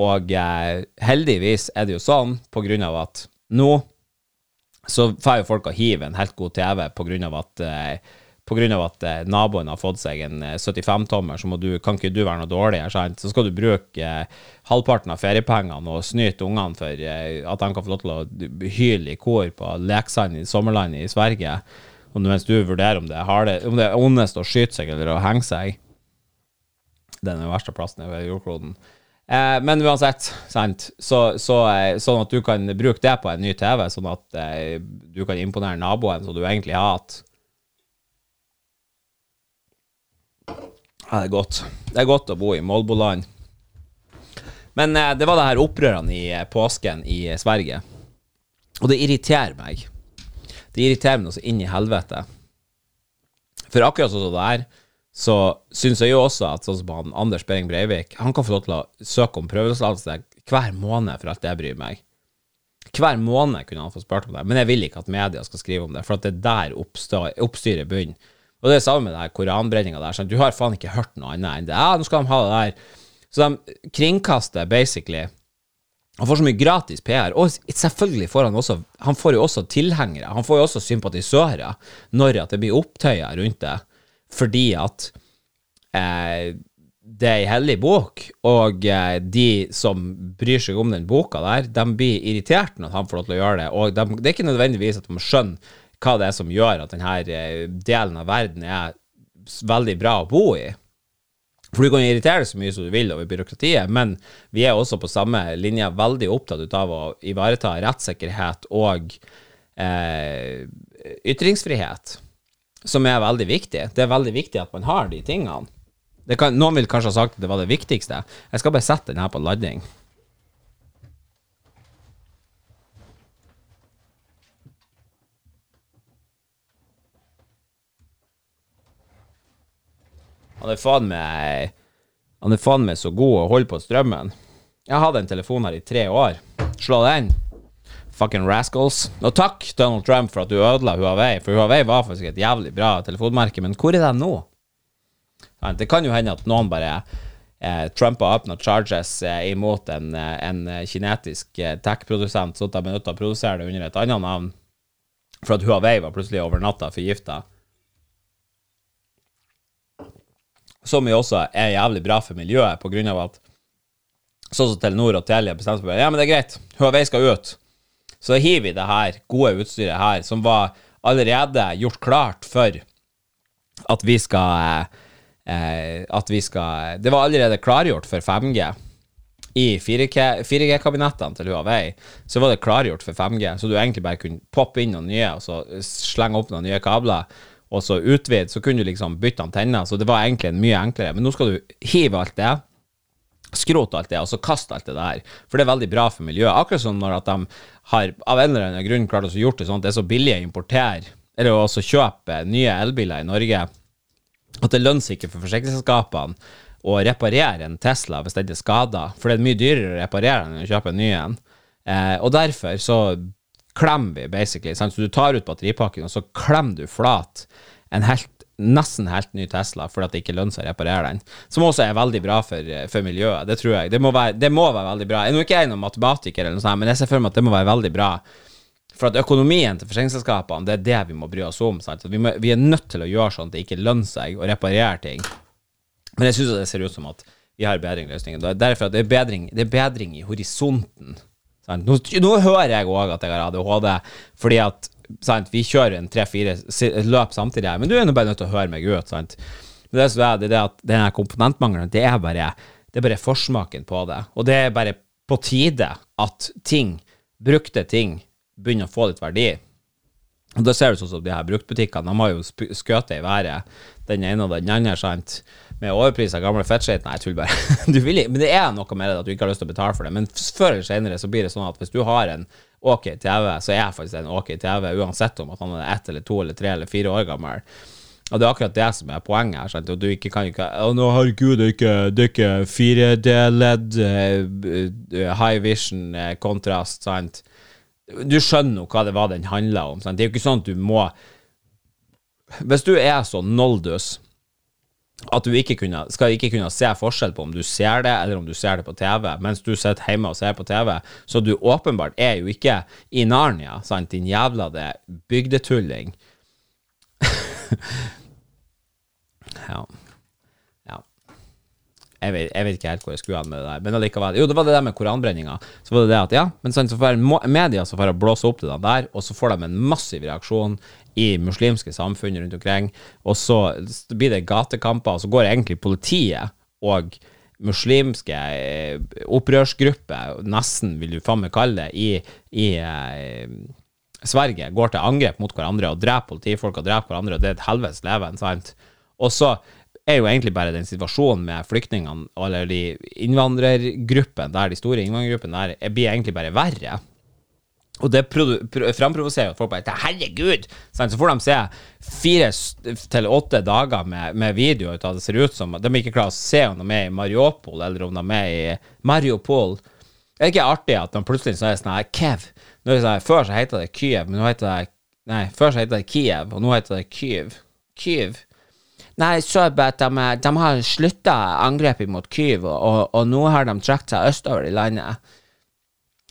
[SPEAKER 1] Og eh, heldigvis er det jo sånn, på grunn av at nå så får jo folk å hive en helt god TV på grunn av at eh, pga. at eh, naboen har fått seg en 75-tommer, eh, så du, kan ikke du være noe dårlig. Sant? Så skal du bruke eh, halvparten av feriepengene og snyte ungene for at de kan få lov til å hyle i kor på Leksand i sommerlandet i Sverige, og mens du vurderer om det det, om det er ondest å skyte seg eller å henge seg. Den er den verste plassen i jordkloden. Eh, men uansett, sant, så, så, sånn at du kan bruke det på en ny TV, sånn at du kan imponere naboen som du egentlig har Ja, det er godt. Det er godt å bo i Molboland. Men eh, det var det her opprørene i eh, påsken i Sverige. Og det irriterer meg. Det irriterer meg også så inn i helvete. For akkurat sånn som det er, så syns jeg jo også at sånn som han Anders Behring Breivik, han kan få lov til å søke om prøveløslatelse hver måned for alt det bryr meg. Hver måned kunne han få spurt om det, men jeg vil ikke at media skal skrive om det, for at det der oppstyret begynner. Og det er samme med den koranbrenninga der. Sånn, du har faen ikke hørt noe annet enn det. Ja, nå skal de ha det der. Så de kringkaster basically Han får så mye gratis PR. Og selvfølgelig får han også Han får jo også tilhengere. Han får jo også sympatisører når at det blir opptøyer rundt det, fordi at eh, det er ei hellig bok, og eh, de som bryr seg om den boka der, de blir irritert når han får lov til å gjøre det. Og de, det er ikke nødvendigvis at de skjønner hva det er som gjør at denne eh, delen av verden er veldig bra å bo i. For du kan irritere deg så mye som du vil over byråkratiet, men vi er også på samme linje veldig opptatt av å ivareta rettssikkerhet og eh, ytringsfrihet, som er veldig viktig. Det er veldig viktig at man har de tingene. Kan, noen vil kanskje ha sagt at det var det viktigste. Jeg skal bare sette den her på lading. Han er faen meg Han er faen meg så god å holde på strømmen. Jeg hadde en telefon her i tre år. Slå den. Fucking rascals. Og takk, Donald Trump, for at du ødela Huawei. For Huawei var faktisk et jævlig bra telefonmerke, men hvor er de nå? Det kan jo hende at noen bare eh, trumpa opp noen charges eh, imot en, eh, en kinetisk eh, tech-produsent, så de er nødt til å produsere det under et annet navn, for at Huawei var plutselig over natta forgifta. Som jo også er jævlig bra for miljøet, på grunn av at sånn som Telenor og Telia bestemte seg for ja, men det er greit, Huawei skal ut. Så hiver vi det her gode utstyret her, som var allerede gjort klart for at vi skal eh, At vi skal Det var allerede klargjort for 5G. I 4G-kabinettene til Huawei så var det klargjort for 5G, så du egentlig bare kunne poppe inn noen nye, og så slenge opp noen nye kabler, og så utvide, så kunne du liksom bytte antenner. Så det var egentlig mye enklere. Men nå skal du hive alt det skrote alt det, og så kaste alt det der. For det er veldig bra for miljøet. Akkurat som når at de har av en eller annen grunn klart å gjort det sånn at det er så billig å importere, eller også kjøpe nye elbiler i Norge, at det lønner seg ikke for forsikringsselskapene å reparere en Tesla hvis den er skada, for det er mye dyrere å reparere den enn å kjøpe en ny en. Eh, og derfor så klemmer vi, basically. Sant? Så du tar ut batteripakken, og så klemmer du flat en helt nesten helt ny Tesla fordi at det ikke lønner seg å reparere den. Som også er veldig bra for, for miljøet. Det tror jeg. Det må, være, det må være veldig bra. Jeg er nå ikke noen matematiker, eller noe sånt, men jeg ser for meg at det må være veldig bra. For at økonomien til forsikringsselskapene, det er det vi må bry oss om. Vi, må, vi, er nødt til å gjøre sånn at det ikke lønner seg å reparere ting. Men jeg syns det ser ut som at vi har bedring løsninger. Derfor at det det er bedring i horisonten. Nå, nå, hører jeg òg at jeg har ADHD, fordi at sant, vi kjører en tre-fire løp samtidig her, men du er nå bare nødt til å høre meg ut. sant? Men det, er, det, er at denne komponentmangelen, det er bare det er bare forsmaken på det. Og det er bare på tide at ting, brukte ting, begynner å få litt verdi. Og da ser du sånn som de her bruktbutikkene, de har jo skutt i været, den ene og den andre, sant, med overpris av gamle fettskit. Nei, tull bare. Vil, men det er noe med det at du ikke har lyst til å betale for det. Men før eller senere så blir det sånn at hvis du har en OK TV, så er jeg faktisk en OK TV, uansett om at han er ett eller to eller tre eller fire år gammel. Og det er akkurat det som er poenget her. Sant? Og du ikke kan ikke Å, nå, herregud, det er ikke, det er ikke 4D-ledd, uh, high vision, uh, kontrast, sant du skjønner jo hva det var den handla om. Sant? Det er jo ikke sånn at du må Hvis du er så noldus at du ikke kunne, skal ikke kunne se forskjell på om du ser det, eller om du ser det på TV, mens du sitter hjemme og ser på TV, så du åpenbart er jo ikke i Narnia, sant, din jævla det bygdetulling. ja. Jeg vet, jeg vet, ikke helt hvor jeg skulle an med det der, men allikevel. Jo, det var det der med koranbrenninga. Så var det det at ja, men så får media så får blåse opp til det der, og så får de en massiv reaksjon i muslimske samfunn rundt omkring, og så blir det gatekamper, og så går egentlig politiet og muslimske eh, opprørsgrupper, nesten vil du faen meg kalle det, i, i eh, Sverige, går til angrep mot hverandre og dreper politifolk og dreper hverandre, og det er et helvetes leven, sant. Og så er jo egentlig bare den situasjonen med flyktningene, eller de innvandrergruppene der, de store innvandrergruppene der, blir egentlig bare verre. Og det framprovoserer at folk bare Herregud! Så får de se fire til åtte dager med, med videoer av det ser ut som De ikke klarer å se om de er i Mariupol, eller om de er i Mariupol. Det er ikke artig at de plutselig så er sånn her Kev. Sånn, før så heter det Kyiv, men nå heter det Nei, før så heter det Kiev, og nå heter det Kyiv. Kyiv. Nei, jeg så bare at de, de har slutta angrepet mot Kyiv, og, og, nå har de trukket seg østover i landet.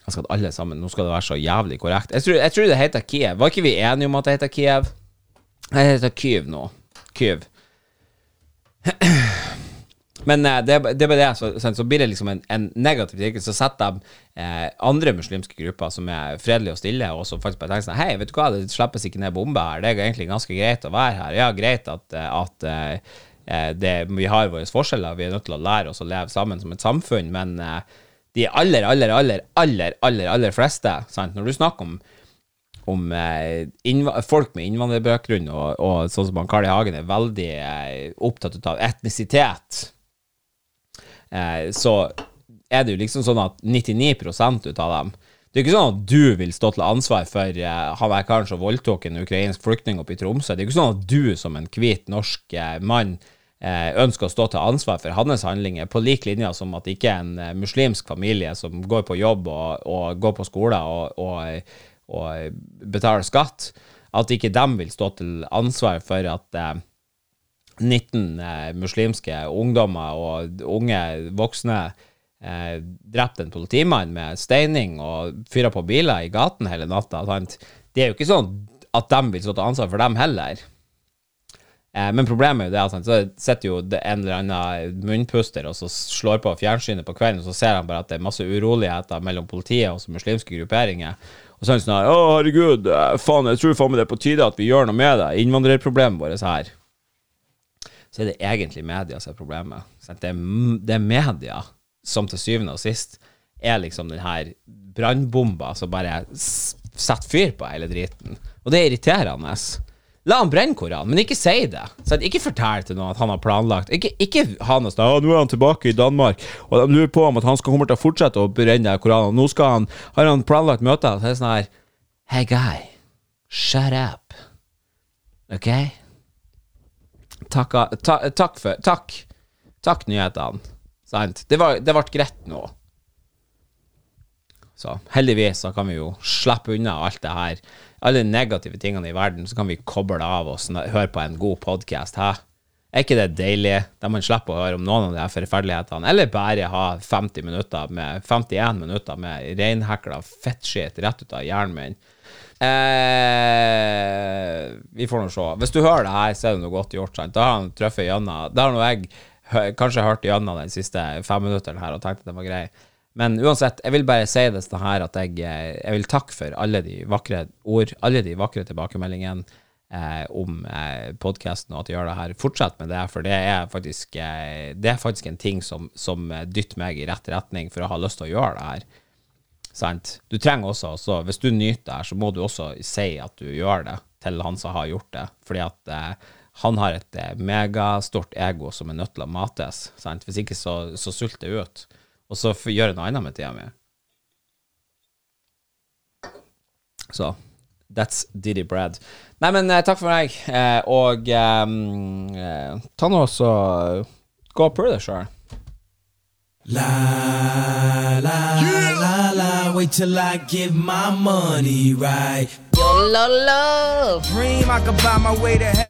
[SPEAKER 1] Jeg skal alle sammen, Nå skal det være så jævlig korrekt. Jeg tror, jeg tror det heter Kiev. Var ikke vi enige om at det heter Kiev? Det heter Kyiv nå. Kyiv. Men eh, det, det er det, så, så, blir det liksom en, en negativ sirkel. Så setter de eh, andre muslimske grupper som er fredelige og stille, og som faktisk bare tenker sånn Hei, vet du hva, det slippes ikke ned bomber her. Det er egentlig ganske greit å være her. Ja, greit at, eh, at eh, det, vi har våre forskjeller, vi er nødt til å lære oss å leve sammen som et samfunn, men eh, de aller, aller, aller, aller, aller, aller fleste, sant? når du snakker om om eh, folk med innvandrerbakgrunn, og, og sånn som Carl I. Hagen er veldig eh, opptatt av etnisitet, eh, så er det jo liksom sånn at 99 ut av dem Det er ikke sånn at du vil stå til ansvar for eh, han der karen som voldtok en ukrainsk flyktning oppe i Tromsø. Det er ikke sånn at du som en hvit norsk eh, mann uh, ønsker å stå til ansvar for hans handlinger, på lik linje som at ikke en muslimsk familie som går på jobb og, og går på skole og, og, og, betaler skatt, at ikke dem vil stå til ansvar for at 19 eh, muslimske ungdommer og unge voksne eh, drepte en politimann med steining og fyra på biler i gaten hele natta. Sant? Det er jo ikke sånn at de vil stå til ansvar for dem heller. Eh, men problemet er jo det at sant? så sitter jo en eller annen munnpuster og så slår på fjernsynet på kvelden, og så ser han bare at det er masse uroligheter mellom politiet og muslimske grupperinger. Og så er han sånn Å, herregud, eh, faen, jeg tror faen meg det er på tide at vi gjør noe med det. Innvandrerproblemet vårt her. Så er det egentlig media som er problemet. Det er, det er media som til syvende og sist er liksom den her brannbomba som bare setter fyr på hele driten. Og det er irriterende. La han brenne Koranen, men ikke si det. Sånn, ikke fortell til noen at han har planlagt. Ikke, ikke ha noe sånn nå er han tilbake i Danmark, og de lurer på om at han skal kommer til å fortsette å brenne Koranen. Nå skal han, har han planlagt møter. Så er det sånn her Hey guy, shut up. OK? Takk, ta, takk for Takk. Takk, nyhetene. Sant? Det, ble greit nå. Så heldigvis så kan vi jo slippe unna alt det her alle de negative tingene i verden, så kan vi koble av og høre på en god podkast. Er ikke det deilig? Der man slipper å høre om noen av de her forferdelighetene. Eller bare ha 50 minutter med, 51 minutter med reinhekla fettskitt rett ut av hjernen min. Eh, vi får nå se. Hvis du hører det her, så er det noe godt gjort. Sant? Da har han truffet gjennom. Da har nå jeg kanskje hørt gjennom den siste fem minuttene her og tenkt at den var grei. Men uansett, jeg vil bare si det sånn her at jeg, eh, jeg, vil takke for alle de vakre ord, alle de vakre tilbakemeldingene eh, om eh, podkasten, og at jeg gjør det her. Fortsett med det, for det er faktisk, eh, det er faktisk en ting som, som, dytter meg i rett retning for å ha lyst til å gjøre det her. Sant? Du trenger også, også, hvis du nyter det så må du også si at du gjør det til han som har gjort det, fordi at eh, han har et eh, megastort ego som er nødt til å mates. Sant? Hvis ikke så, så sulter det ut og så gjør jeg noe annet med tida mi. Så that's Diddy Brad. Nei, men eh, takk for meg, eh, og um, ta nå så gå og prøve det sjøl. La, la, yeah. la, la, wait till I give my money right. Yo, la, la. Dream I could buy my way to heaven.